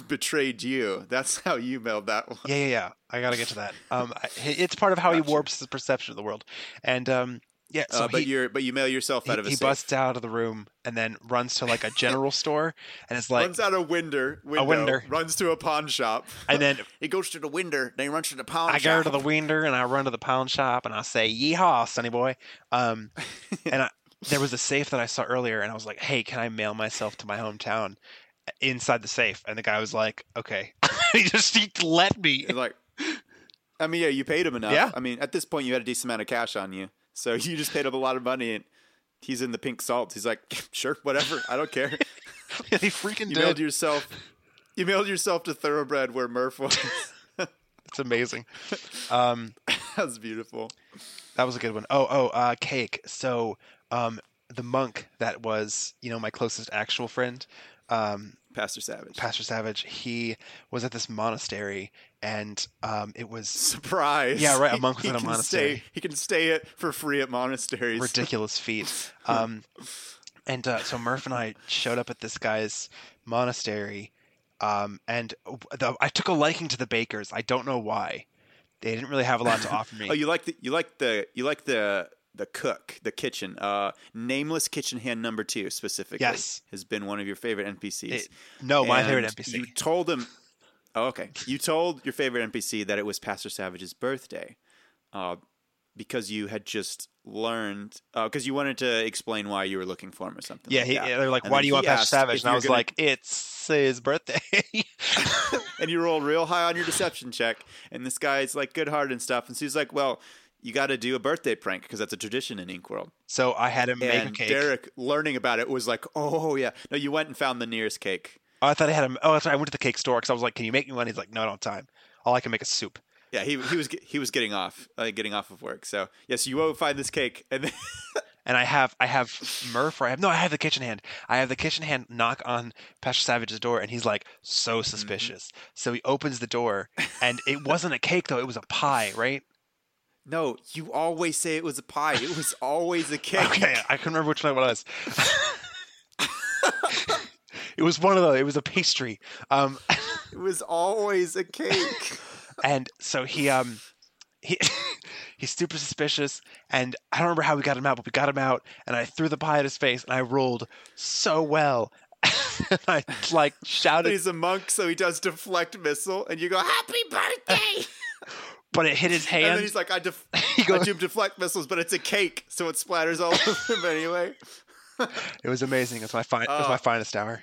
betrayed you. That's how you mailed that one. yeah yeah yeah, I gotta get to that. Um, it's part of how he warps his perception of the world. And um, yeah, so uh, but you're but you mail yourself he, out of a he safe. busts out of the room and then runs to like a general store and it's like runs out a window, window, window. runs to a pawn shop, and then he goes to the window, then he runs to the pawn I shop. go to the window and I run to the pound shop and I say, "Yeehaw, sonny boy!" Um, and I, there was a safe that I saw earlier, and I was like, "Hey, can I mail myself to my hometown inside the safe?" And the guy was like, "Okay." he just he let me. Like, I mean, yeah, you paid him enough. Yeah. I mean, at this point, you had a decent amount of cash on you, so you just paid up a lot of money, and he's in the pink salt. He's like, sure, whatever, I don't care. he freaking You did. mailed yourself. You mailed yourself to Thoroughbred where Murph was. It's amazing. Um, That's beautiful. that was a good one. Oh, oh, uh, cake. So, um, the monk that was, you know, my closest actual friend, um, Pastor Savage. Pastor Savage, he was at this monastery, and um, it was Surprise. Yeah, right, a monk he within a monastery. Stay, he can stay it for free at monasteries. ridiculous feat. Um, and uh, so Murph and I showed up at this guy's monastery, um, and the, I took a liking to the bakers. I don't know why. They didn't really have a lot to offer me. Oh, you like the you like the you like the the cook, the kitchen. Uh, nameless kitchen hand number two specifically. Yes. has been one of your favorite NPCs. It- no, my And favorite NPC. You told him. Oh, okay. You told your favorite NPC that it was Pastor Savage's birthday, uh, because you had just learned. Because you wanted to explain why you were looking for him or something. yeah, like he, they're like, And "Why do you want Pastor Savage?" And I was gonna- like, "It's his birthday." and you roll real high on your deception check, and this guy's like good hearted and stuff, and so he's like, "Well, you got to do a birthday prank because that's a tradition in Ink World." so I had him make a And cake. Derek, learning about it, was like, "Oh yeah, no, you went and found the nearest cake." Oh, I thought I had him. Oh, that's right. I went to the cake store because I was like, "Can you make me one?" He's like, "No, I don't have time. All I can make is soup." Yeah, he he was he was getting off, uh, getting off of work. So yes, you will find this cake, and then and I have I have Murph or I have no I have the kitchen hand. I have the kitchen hand knock on Pastor Savage's door and he's like so Mm-hmm. suspicious. So he opens the door and it wasn't a cake though, it was a pie, right? no, you always say it was a pie. It was always a cake. Okay, I couldn't remember which one it was. it was one of those. It was a pastry. Um It was always a cake. and so he um he He's super suspicious, and I don't remember how we got him out, but we got him out, and I threw the pie at his face, and I rolled so well. and I like shouted, He's a monk, so he does deflect missile, and you go, "Happy birthday!" but it hit his hand and then he's like, "I, def- He I goes- do deflect missiles, but it's a cake, so it splatters all over him anyway." It was amazing. It's my fine. it was Oh. my finest hour.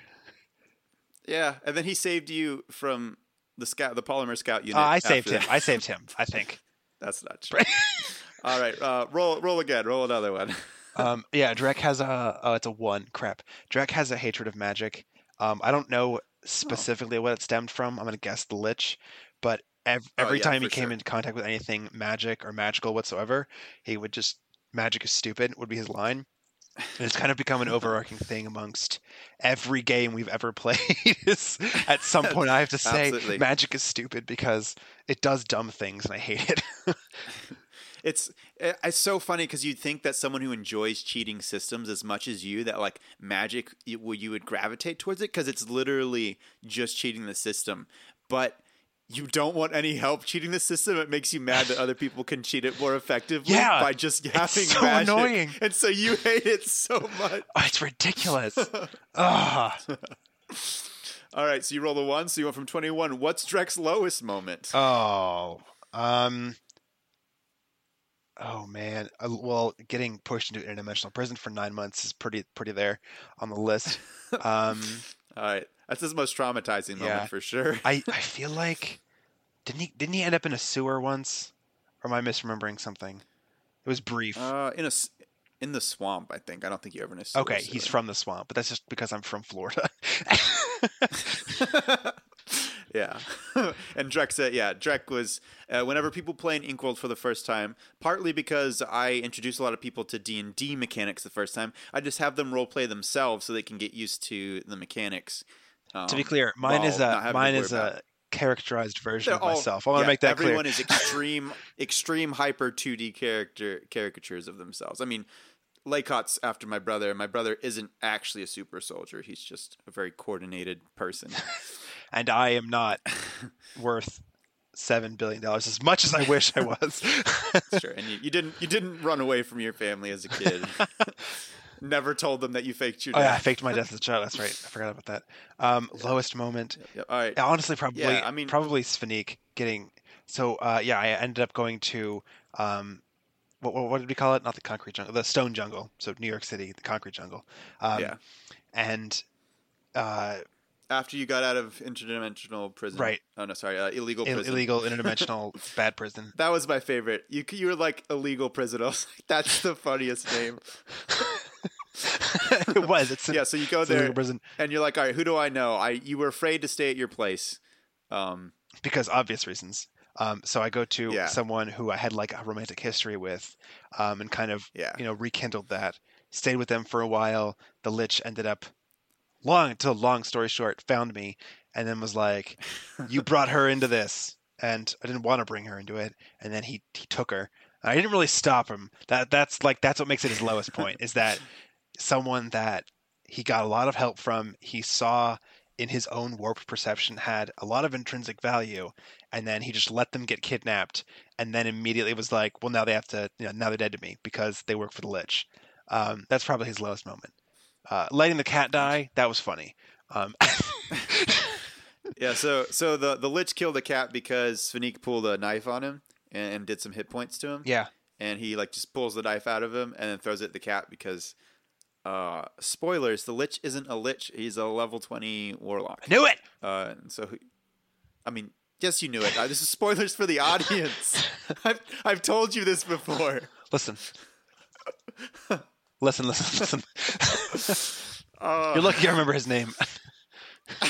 Yeah, and then he saved you from the scout, the polymer scout unit. Uh, I saved him. that. I saved him. I think. That's not true. All right, uh, roll, roll again. Roll another one. Um, yeah, Drek has a. Oh, it's a one. Crap. Drek has a hatred of magic. Um, I don't know specifically what it stemmed from. I'm gonna guess the Lich, but ev- Oh, every yeah, time he came sure. into contact with anything magic or magical whatsoever, he would just "magic is stupid" would be his line. And it's kind of become an overarching thing amongst every game we've ever played. is at some point I have to say magic is stupid because it does dumb things and I hate it. It's eh, it's so funny because you'd think that someone who enjoys cheating systems as much as you, that like magic, you, you would gravitate towards it because it's literally just cheating the system. But you don't want any help cheating the system. It makes you mad that other people can cheat it more effectively Yeah, by just having so magic. annoying. and so you hate it so much. Oh, it's ridiculous. All right, so you roll a one, so you went from twenty-one. What's Drek's lowest moment? Oh, um, oh man. Uh, well, getting pushed into an interdimensional prison for nine months is pretty pretty there on the list. Um, All right, that's his most traumatizing moment Yeah. for sure. I I feel like didn't he didn't he end up in a sewer once, or am I misremembering something? It was brief. Uh, in a in the swamp, I think. I don't think you ever in a sewer okay, he's from the swamp, but that's just because I'm from Florida. yeah. and Drek said, yeah, Drek was, uh, whenever people play in Inkworld for the first time, partly because I introduce a lot of people to D&D mechanics the first time, I just have them role play themselves so they can get used to the mechanics. Um, to be clear, mine is a mine is a characterized version They're of all- myself. I want to yeah, make that clear. everyone is extreme, extreme hyper 2D character caricatures of themselves. I mean, Laycott's after my brother. My brother isn't actually a super soldier. He's just a very coordinated person. and I am not worth seven billion dollars as much as I wish I was. sure. And you, you didn't you didn't run away from your family as a kid. Never told them that you faked your oh yeah, I faked my death as a child. That's right. I forgot about that. Um, lowest moment. Yeah, all right. Honestly, probably. Yeah, I mean- probably Sphenique getting. So uh, yeah, I ended up going to. Um, what, what, what did we call it? Not the concrete jungle, the stone jungle. So New York City, the concrete jungle. Um, yeah. And uh, After you got out of interdimensional prison. Right. Oh no, sorry. Uh, illegal Ill- prison. illegal interdimensional bad prison. That was my favorite. You you were like illegal prison. I was like, that's the funniest name. it was. It's Yeah. So you go there prison and you're like, all right, who do I know? I you were afraid to stay at your place. Um. because obvious reasons. Um, so I go to Yeah. someone who I had like a romantic history with, um, and kind of Yeah. you know rekindled that. Stayed with them for a while. The lich ended up long to long story short found me and then was like, "You brought her into this," and I didn't want to bring her into it. And then he he took her. I didn't really stop him. That that's like that's what makes it his lowest point is that someone that he got a lot of help from. He saw in his own warped perception had a lot of intrinsic value and then he just let them get kidnapped and then immediately was like well now they have to you know now they're dead to me because they work for the lich um, that's probably his lowest moment uh, letting the cat die that was funny. Um, Yeah. So so the the lich killed the cat because Sphenique pulled a knife on him and, and did some hit points to him. yeah. And he like just pulls the knife out of him and then throws it at the cat because uh spoilers the lich isn't a lich. He's a level 20 warlock. I knew it! Uh so i mean yes you knew it. Uh, this is spoilers for the audience. I've, I've told you this before. Listen listen listen listen uh, you're lucky i remember his name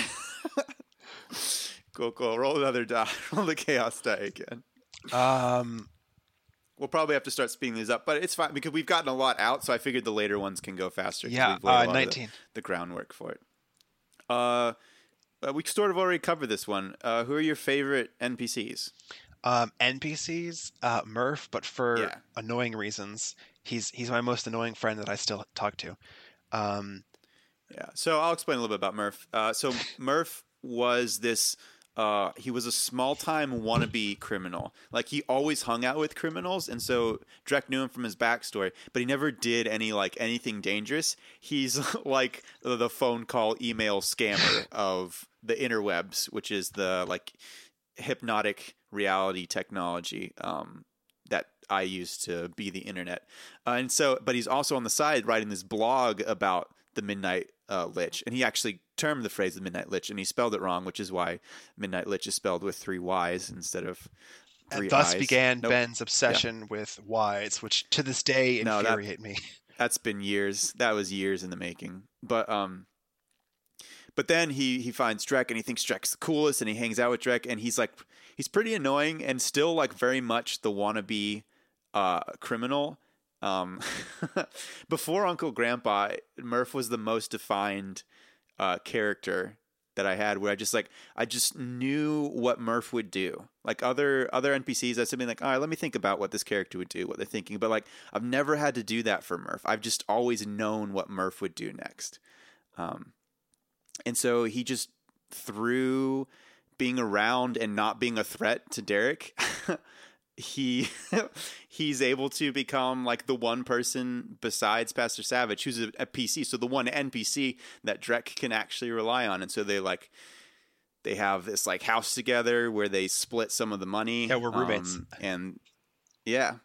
cool cool roll another die roll the chaos die again um, we'll probably have to start speeding these up but it's fine because we've gotten a lot out so i figured the later ones can go faster. yeah we've laid a lot uh, of the- 19 the groundwork for it. Uh, uh, we sort of already covered this one. Uh, who are your favorite NPCs? um, npcs uh, murph but for Yeah. annoying reasons he's he's my most annoying friend that i still talk to um, Yeah, so I'll explain a little bit about Murph. Uh, so Murph was this uh, he was a small time wannabe criminal. Like he always hung out with criminals, and so Drek knew him from his backstory, but he never did any like anything dangerous. He's like the phone call email scammer of the interwebs, which is the like hypnotic reality technology um, I use to be the internet. Uh, and so, but he's also on the side writing this blog about the Midnight uh, Lich, and he actually termed the phrase the Midnight Lich, and he spelled it wrong, which is why Midnight Lich is spelled with three Y's instead of three And thus I's. began Nope. Ben's obsession with wides, which to this day No, that- infuriate me. That's been years. That was years in the making. But um, but then he he finds Drek and he thinks Drek's the coolest, and he hangs out with Drek, and he's like he's pretty annoying and still like very much the wannabe uh criminal. Um, before Uncle Grandpa, Murph was the most defined uh character that I had where I just like I just knew what Murph would do. Like other other NPCs, I'd be like, all right, let me think about what this character would do, what they're thinking. But like I've never had to do that for Murph. I've just always known what Murph would do next. Um, and so he just through being around and not being a threat to Derek, he he's able to become like the one person besides Pastor Savage who's a, a PC. So the one NPC that Drek can actually rely on. And so they like they have this like house together where they split some of the money. Yeah, we're roommates. um, and yeah.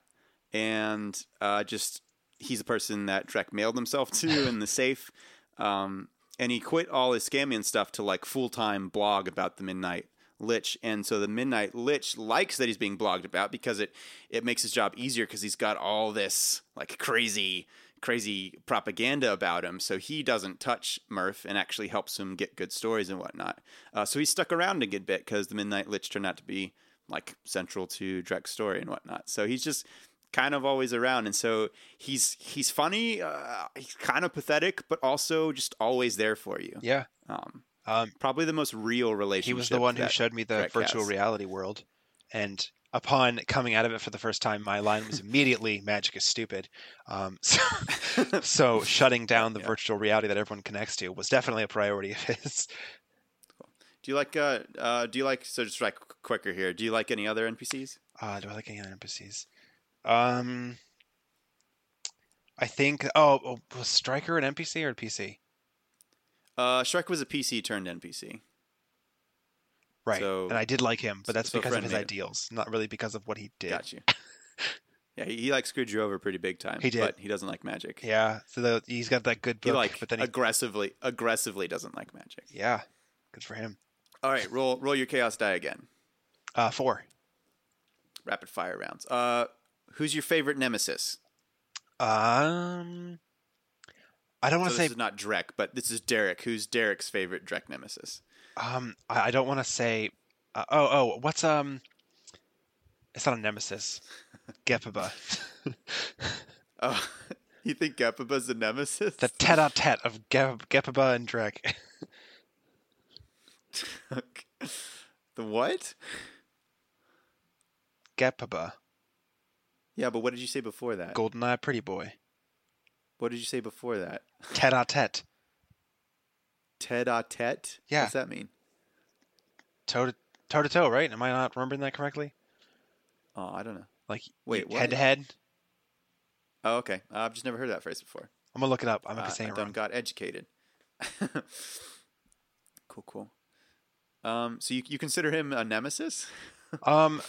And uh, just he's a person that Drek mailed himself to in the safe. Um, and he quit all his scamming stuff to like full time blog about the Midnight Lich. And so the Midnight Lich likes that he's being blogged about because it it makes his job easier because he's got all this like crazy crazy propaganda about him. So he doesn't touch Murph and actually helps him get good stories and whatnot. Uh, so he stuck around a good bit because the Midnight Lich turned out to be like central to Drek's story and whatnot. So he's just kind of always around and so he's he's funny uh, he's kind of pathetic but also just always there for you Yeah. um Um, probably the most real relationship he was the one who that- showed me the Drek virtual has. reality world, and upon coming out of it for the first time, my line was immediately "Magic is stupid." Um, so, so shutting down the Yeah. virtual reality that everyone connects to was definitely a priority of his. do you like uh uh do you like so just like quicker here do you like any other npcs Uh, do I like any other NPCs? Um, I think. Oh, oh, was Striker an NPC or a PC? Uh shrek was a pc turned npc Right. So- and I did like him, but that's so because of his made him. ideals, not really because of what he did. got you yeah he, he like screwed you over pretty big time He did. but he doesn't like magic Yeah. So the, he's got that good he book, like but then he, aggressively aggressively doesn't like magic yeah, good for him. all right roll roll your chaos die again Uh, four. rapid fire rounds uh who's your favorite nemesis Um, I don't want to say. This is not Drek, but this is Derek. Who's Derek's favorite Drek nemesis? Um, I, I don't want to say. Uh, oh, oh, what's um? It's not a nemesis. Gepaba. Oh, you think Gepaba's a nemesis? the tete-a-tete of Gep- Gepaba and Drek. the what? Gepaba, Yeah, but what did you say before that? Goldeneye Pretty Boy. What did you say before that? Tete-a-tete. Tete-a-tete? Yeah. What's that mean? Toe to toe to toe, right? Am I not remembering that correctly? Oh, I don't know. Like Wait, what? head to head. Oh, okay. Uh, I've just never heard that phrase before. I'm gonna look it up. I might Uh, be saying it wrong. got educated. cool, cool. Um, so you you consider him a nemesis? Um,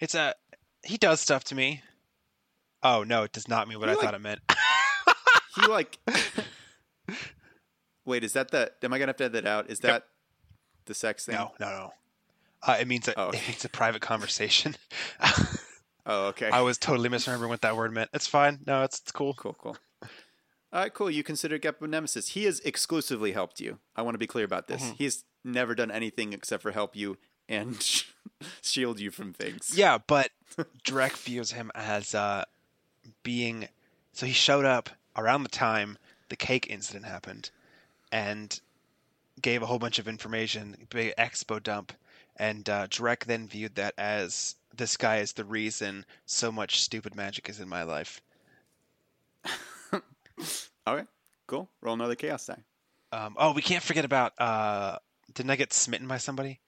it's a he does stuff to me. Oh no, it does not mean what You I like- thought it meant. he like wait is that the am i gonna have to edit that out is that the sex thing No, no, no. Uh, it means a, Oh, it okay. means a private conversation. oh okay I was totally misremembering what that word meant. It's fine. No, it's it's cool. cool cool all right cool you consider Geppo nemesis he has exclusively helped you i want to be clear about this Mhm. he's never done anything except for help you and shield you from things Yeah, but Drek views him as uh, being. So he showed up around the time the cake incident happened, and gave a whole bunch of information, big expo dump, and uh, Drek then viewed that as this guy is the reason so much stupid magic is in my life. okay cool roll another chaos die Um, oh, we can't forget about. Uh, didn't I get smitten by somebody?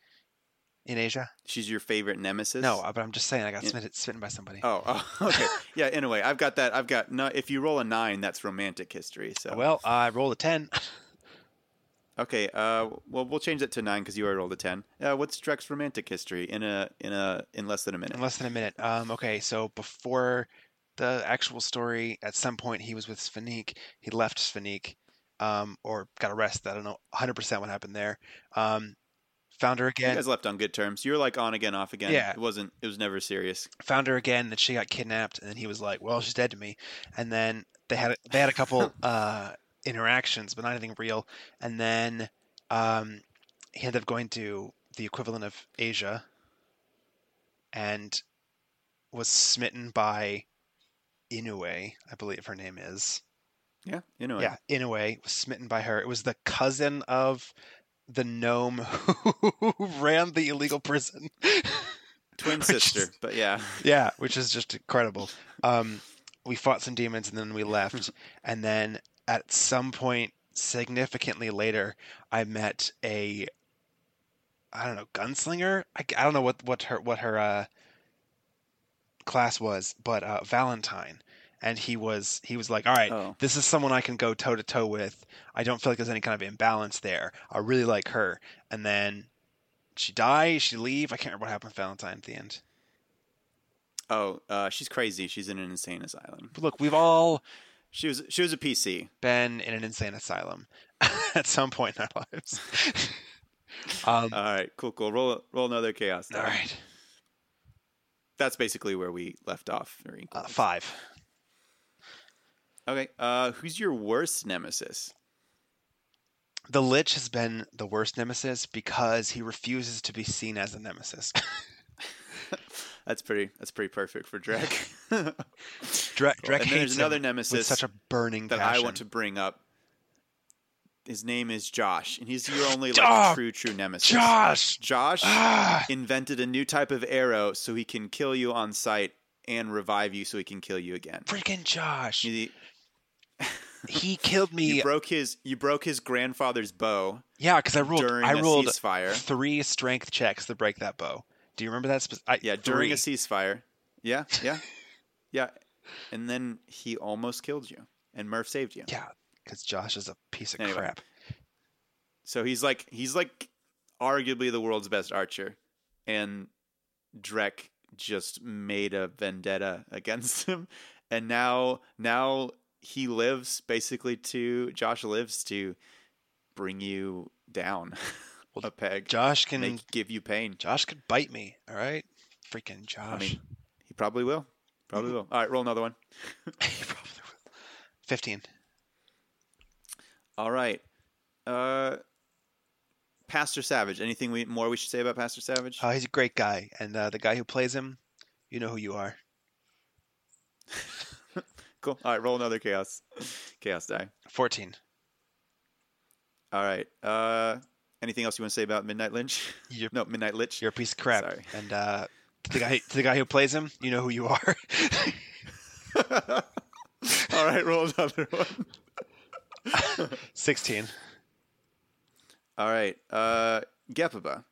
In Asia. She's your favorite nemesis. No, uh, but I'm just saying I got Yeah. smitten, smitten by somebody. Oh, oh, okay. yeah. Anyway, I've got that. I've got no. If you roll a nine, that's romantic history. So Well, I roll a ten. okay. Uh, well, we'll change that to nine because you already rolled a ten. Uh, what's Drek's romantic history in a in a in less than a minute? in less than a minute. Um, okay, so before the actual story, at some point he was with Sphenique. He left Sphenique, um, or got arrested. I don't know 100% what happened there. Um, found her You again. guys left on good terms. You were like on again, off again. Yeah. It wasn't. It was never serious. Found her again, and she got kidnapped. And then he was like, "Well, she's dead to me." And then they had they had a couple uh, interactions, but not anything real. And then um, he ended up going to the equivalent of Asia, and was smitten by Inoue, I believe her name is. Yeah. You know. Yeah, Inoue was smitten by her. It was the cousin of the gnome who ran the illegal prison. Twin sister. is- But yeah. yeah, which is just incredible. Um, we fought some demons and then we left, and then at some point, significantly later, I met a I don't know gunslinger. I, I don't know what what her what her uh, class was, but uh, Valentine, and he was he was like, all right, Oh. this is someone I can go toe to toe with. I don't feel like there's any kind of imbalance there. I really like her, and then she dies. She leave. I can't remember what happened with Valentine at the end. Oh. Uh, she's crazy. She's in an insane asylum. But look, we've all She was. She was a PC. been in an insane asylum at some point in our lives. um, All right. Cool. Cool. Roll. Roll another chaos. all right, That's basically where we left off. uh, five. Okay. Uh, who's your worst nemesis? The Lich has been the worst nemesis because he refuses to be seen as a nemesis. That's pretty. That's pretty perfect for Drek. Drek, Drek and hates there's another nemesis with such a burning that passion. I want to bring up. His name is Josh, and he's your only like true true nemesis. Josh. Josh Ah! invented a new type of arrow so he can kill you on sight and revive you so he can kill you again. Freaking Josh! You, He killed me. you broke his you broke his grandfather's bow yeah, because I rolled. during I a rolled ceasefire. three strength checks to break that bow. Do you remember that? Spe- I, Yeah, during a ceasefire. Yeah, yeah, yeah. And then he almost killed you, and Murph saved you. Yeah, because Josh is a piece of Anyway. crap. So he's like he's like arguably the world's best archer, and Drek just made a vendetta against him, and now now he lives basically to Josh lives to bring you down Well, a peg, Josh can. make give you pain. Josh could bite me. All right, freaking Josh. I mean, he probably will. Probably will. All right, roll another one. He probably will. Fifteen. All right. Uh, Pastor Savage. Anything we, more we should say about Pastor Savage? Uh, he's a great guy, and uh, the guy who plays him, you know who you are. Cool. All right, roll another chaos. Chaos die. Fourteen. All right. Uh, anything else you want to say about Midnight Lynch? You're no, Midnight Lich. you're a piece of crap. Sorry. And uh, the guy, to the guy who plays him, you know who you are. All right, roll another one. Sixteen. All right. Uh, Gepaba.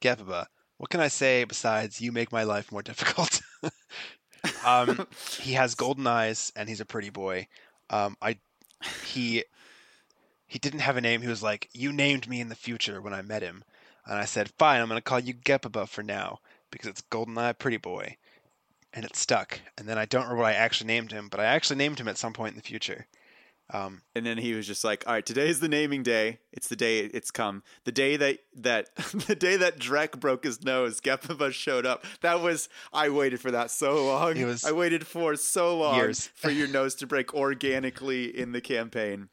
Gepaba. What can I say besides you make my life more difficult? Um, he has golden eyes and he's a pretty boy. Um, I he he didn't have a name. He was like, "You named me in the future" when I met him, and I said, "Fine, I'm going to call you Gepaba for now because it's golden eye pretty boy," and it stuck. And then I don't remember what I actually named him, but I actually named him at some point in the future. Um, And then he was just like, "All right, today is the naming day. It's the day it's come. The day that that the day that Drek broke his nose, Gepaba showed up. That was I waited for that so long. I waited for so long years. for your nose to break organically in the campaign,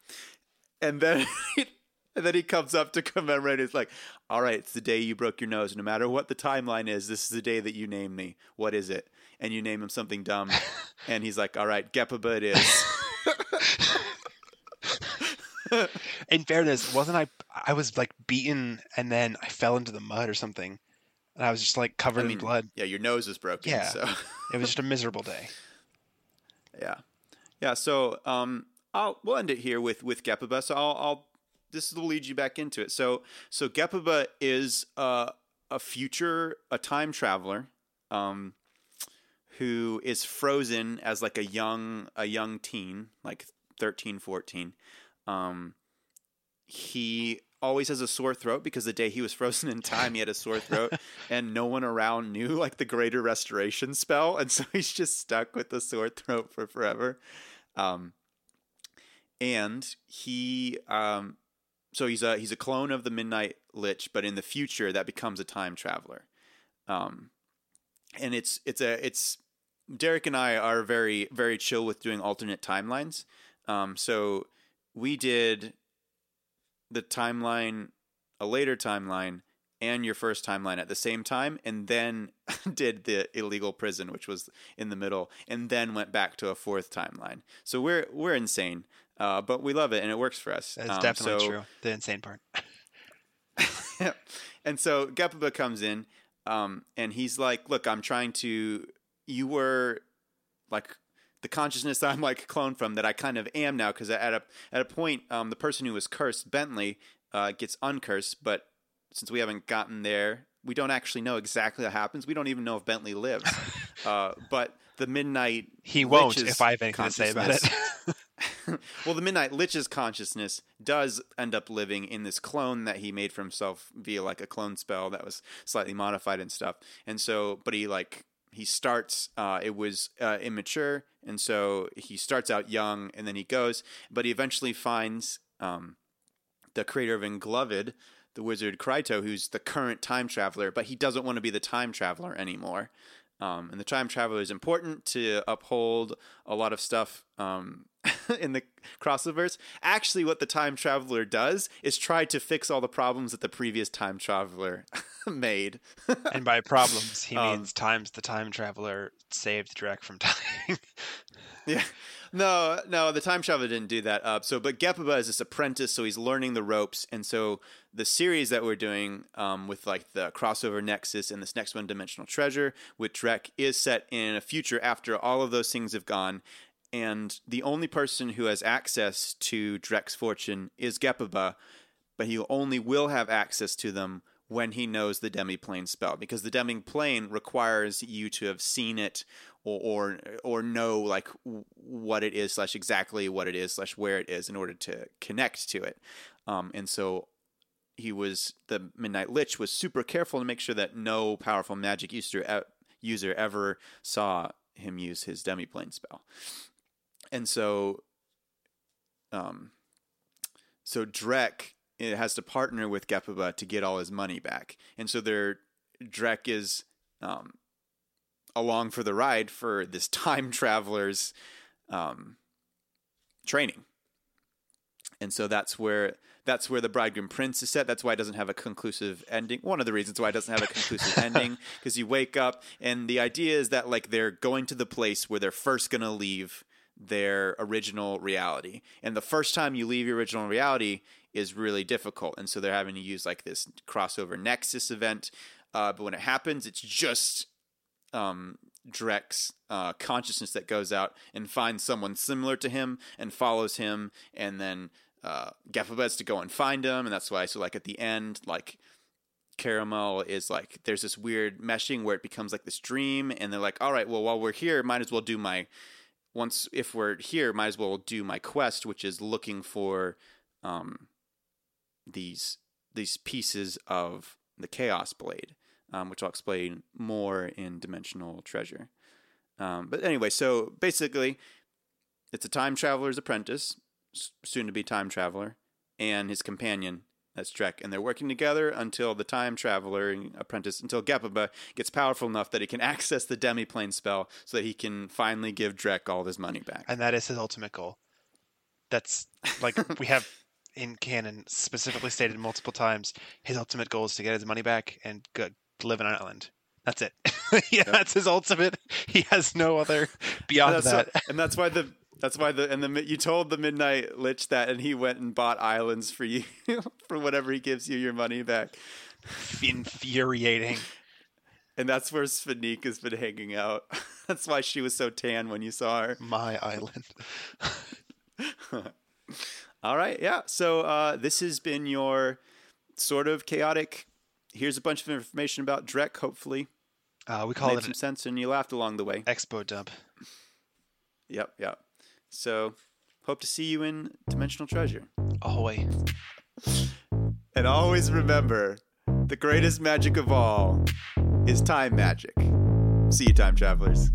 and then and then he comes up to commemorate. It's like, all right, it's the day you broke your nose. No matter what the timeline is, this is the day that you name me. What is it? And you name him something dumb, and he's like, all right, Gepaba it is. in fairness, wasn't I? I was like beaten, and then I fell into the mud or something, and I was just like covered I mean, in blood. Yeah, your nose was broken. Yeah. So. It was just a miserable day. Yeah, yeah. So um, I'll we'll end it here with with Gepaba. So I'll, I'll this will lead you back into it. So so Gepaba is uh a future a time traveler um, who is frozen as like a young a young teen like 13 14 um, he always has a sore throat because the day he was frozen in time he had a sore throat and no one around knew like the greater restoration spell. And so he's just stuck with the sore throat for forever. Um, and he um, so he's a he's a clone of the midnight lich but in the future that becomes a time traveler. Um, and it's it's a it's derek and i are very very chill with doing alternate timelines. Um, so we did the timeline, a later timeline, and your first timeline at the same time, and then did the illegal prison, which was in the middle, and then went back to a fourth timeline. So we're we're insane, uh, but we love it and it works for us. That's Um, definitely so- true. The insane part. and so Geppaba comes in, um, and he's like, "Look, I'm trying to. You were like the consciousness that I'm like cloned from that I kind of am now because at a at a point, um, the person who was cursed, Bentley, uh, gets uncursed, but since we haven't gotten there, we don't actually know exactly what happens. We don't even know if Bentley lives. uh, but the midnight He won't if I have anything to say about it. well, the Midnight Lich's consciousness does end up living in this clone that he made for himself via like a clone spell that was slightly modified and stuff. And so, but he like he starts. Uh, it was uh, immature, and so he starts out young, and then he goes. But he eventually finds um, the creator of Ink World, the wizard Kryto, who's the current time traveler, but he doesn't want to be the time traveler anymore. Um, and the time traveler is important to uphold a lot of stuff um, in the crossovers. Actually, what the time traveler does is try to fix all the problems that the previous time traveler made. and by problems, he Um, means times the time traveler saved Drek from dying. Yeah. No, no, the time traveler didn't do that. Uh, so, but Geppaba is this apprentice, so he's learning the ropes. And so the series that we're doing um, with like the crossover Nexus and this next one, Dimensional Treasure, with Drek, is set in a future after all of those things have gone. And the only person who has access to Drek's fortune is Geppaba, but he only will have access to them when he knows the demiplane spell because the demiplane requires you to have seen it or or, or know like what it is slash exactly what it is slash where it is in order to connect to it. Um, and so he was the midnight lich was super careful to make sure that no powerful magic user user ever saw him use his demiplane spell. And so um so Drek it has to partner with Geppaba to get all his money back. And so there Drek is um, along for the ride for this time traveler's um, training. And so that's where that's where the bridegroom prince is set. That's why it doesn't have a conclusive ending. One of the reasons why it doesn't have a conclusive ending because you wake up and the idea is that like they're going to the place where they're first going to leave their original reality. And the first time you leave your original reality is really difficult. And so they're having to use like this crossover nexus event. Uh, but when it happens, it's just um, uh, consciousness that goes out and finds someone similar to him and follows him. And then uh, Geppaba to go and find him. And that's why, so like at the end, like caramel is like there's this weird meshing where it becomes like this dream and they're like all right well while we're here might as well do my once if we're here might as well do my quest which is looking for um these these pieces of the chaos blade um, which i'll explain more in dimensional treasure um, but anyway so basically it's a time traveler's apprentice soon to be time traveler and his companion that's Drek, and they're working together until the time traveler and apprentice, until Geppaba gets powerful enough that he can access the demiplane spell, so that he can finally give Drek all his money back. and that is his ultimate goal. That's like we have in canon specifically stated multiple times. His ultimate goal is to get his money back and go, live on an island. That's it. yeah, that's his ultimate. He has no other beyond that. why, and that's why the that's why the and the you told the Midnight Lich that, and he went and bought islands for you for whatever he gives you your money back, Infuriating. and that's where Sphenique has been hanging out. that's why she was so tan when you saw her. My island. All right, yeah. So uh, this has been your sort of chaotic here's a bunch of information about Drek. Hopefully, Uh, we call it some sense and you laughed along the way. expo dump. Yep, yep. So, hope to see you in Dimensional Treasure. Ahoy. And always remember, the greatest magic of all is time magic. See you, time travelers.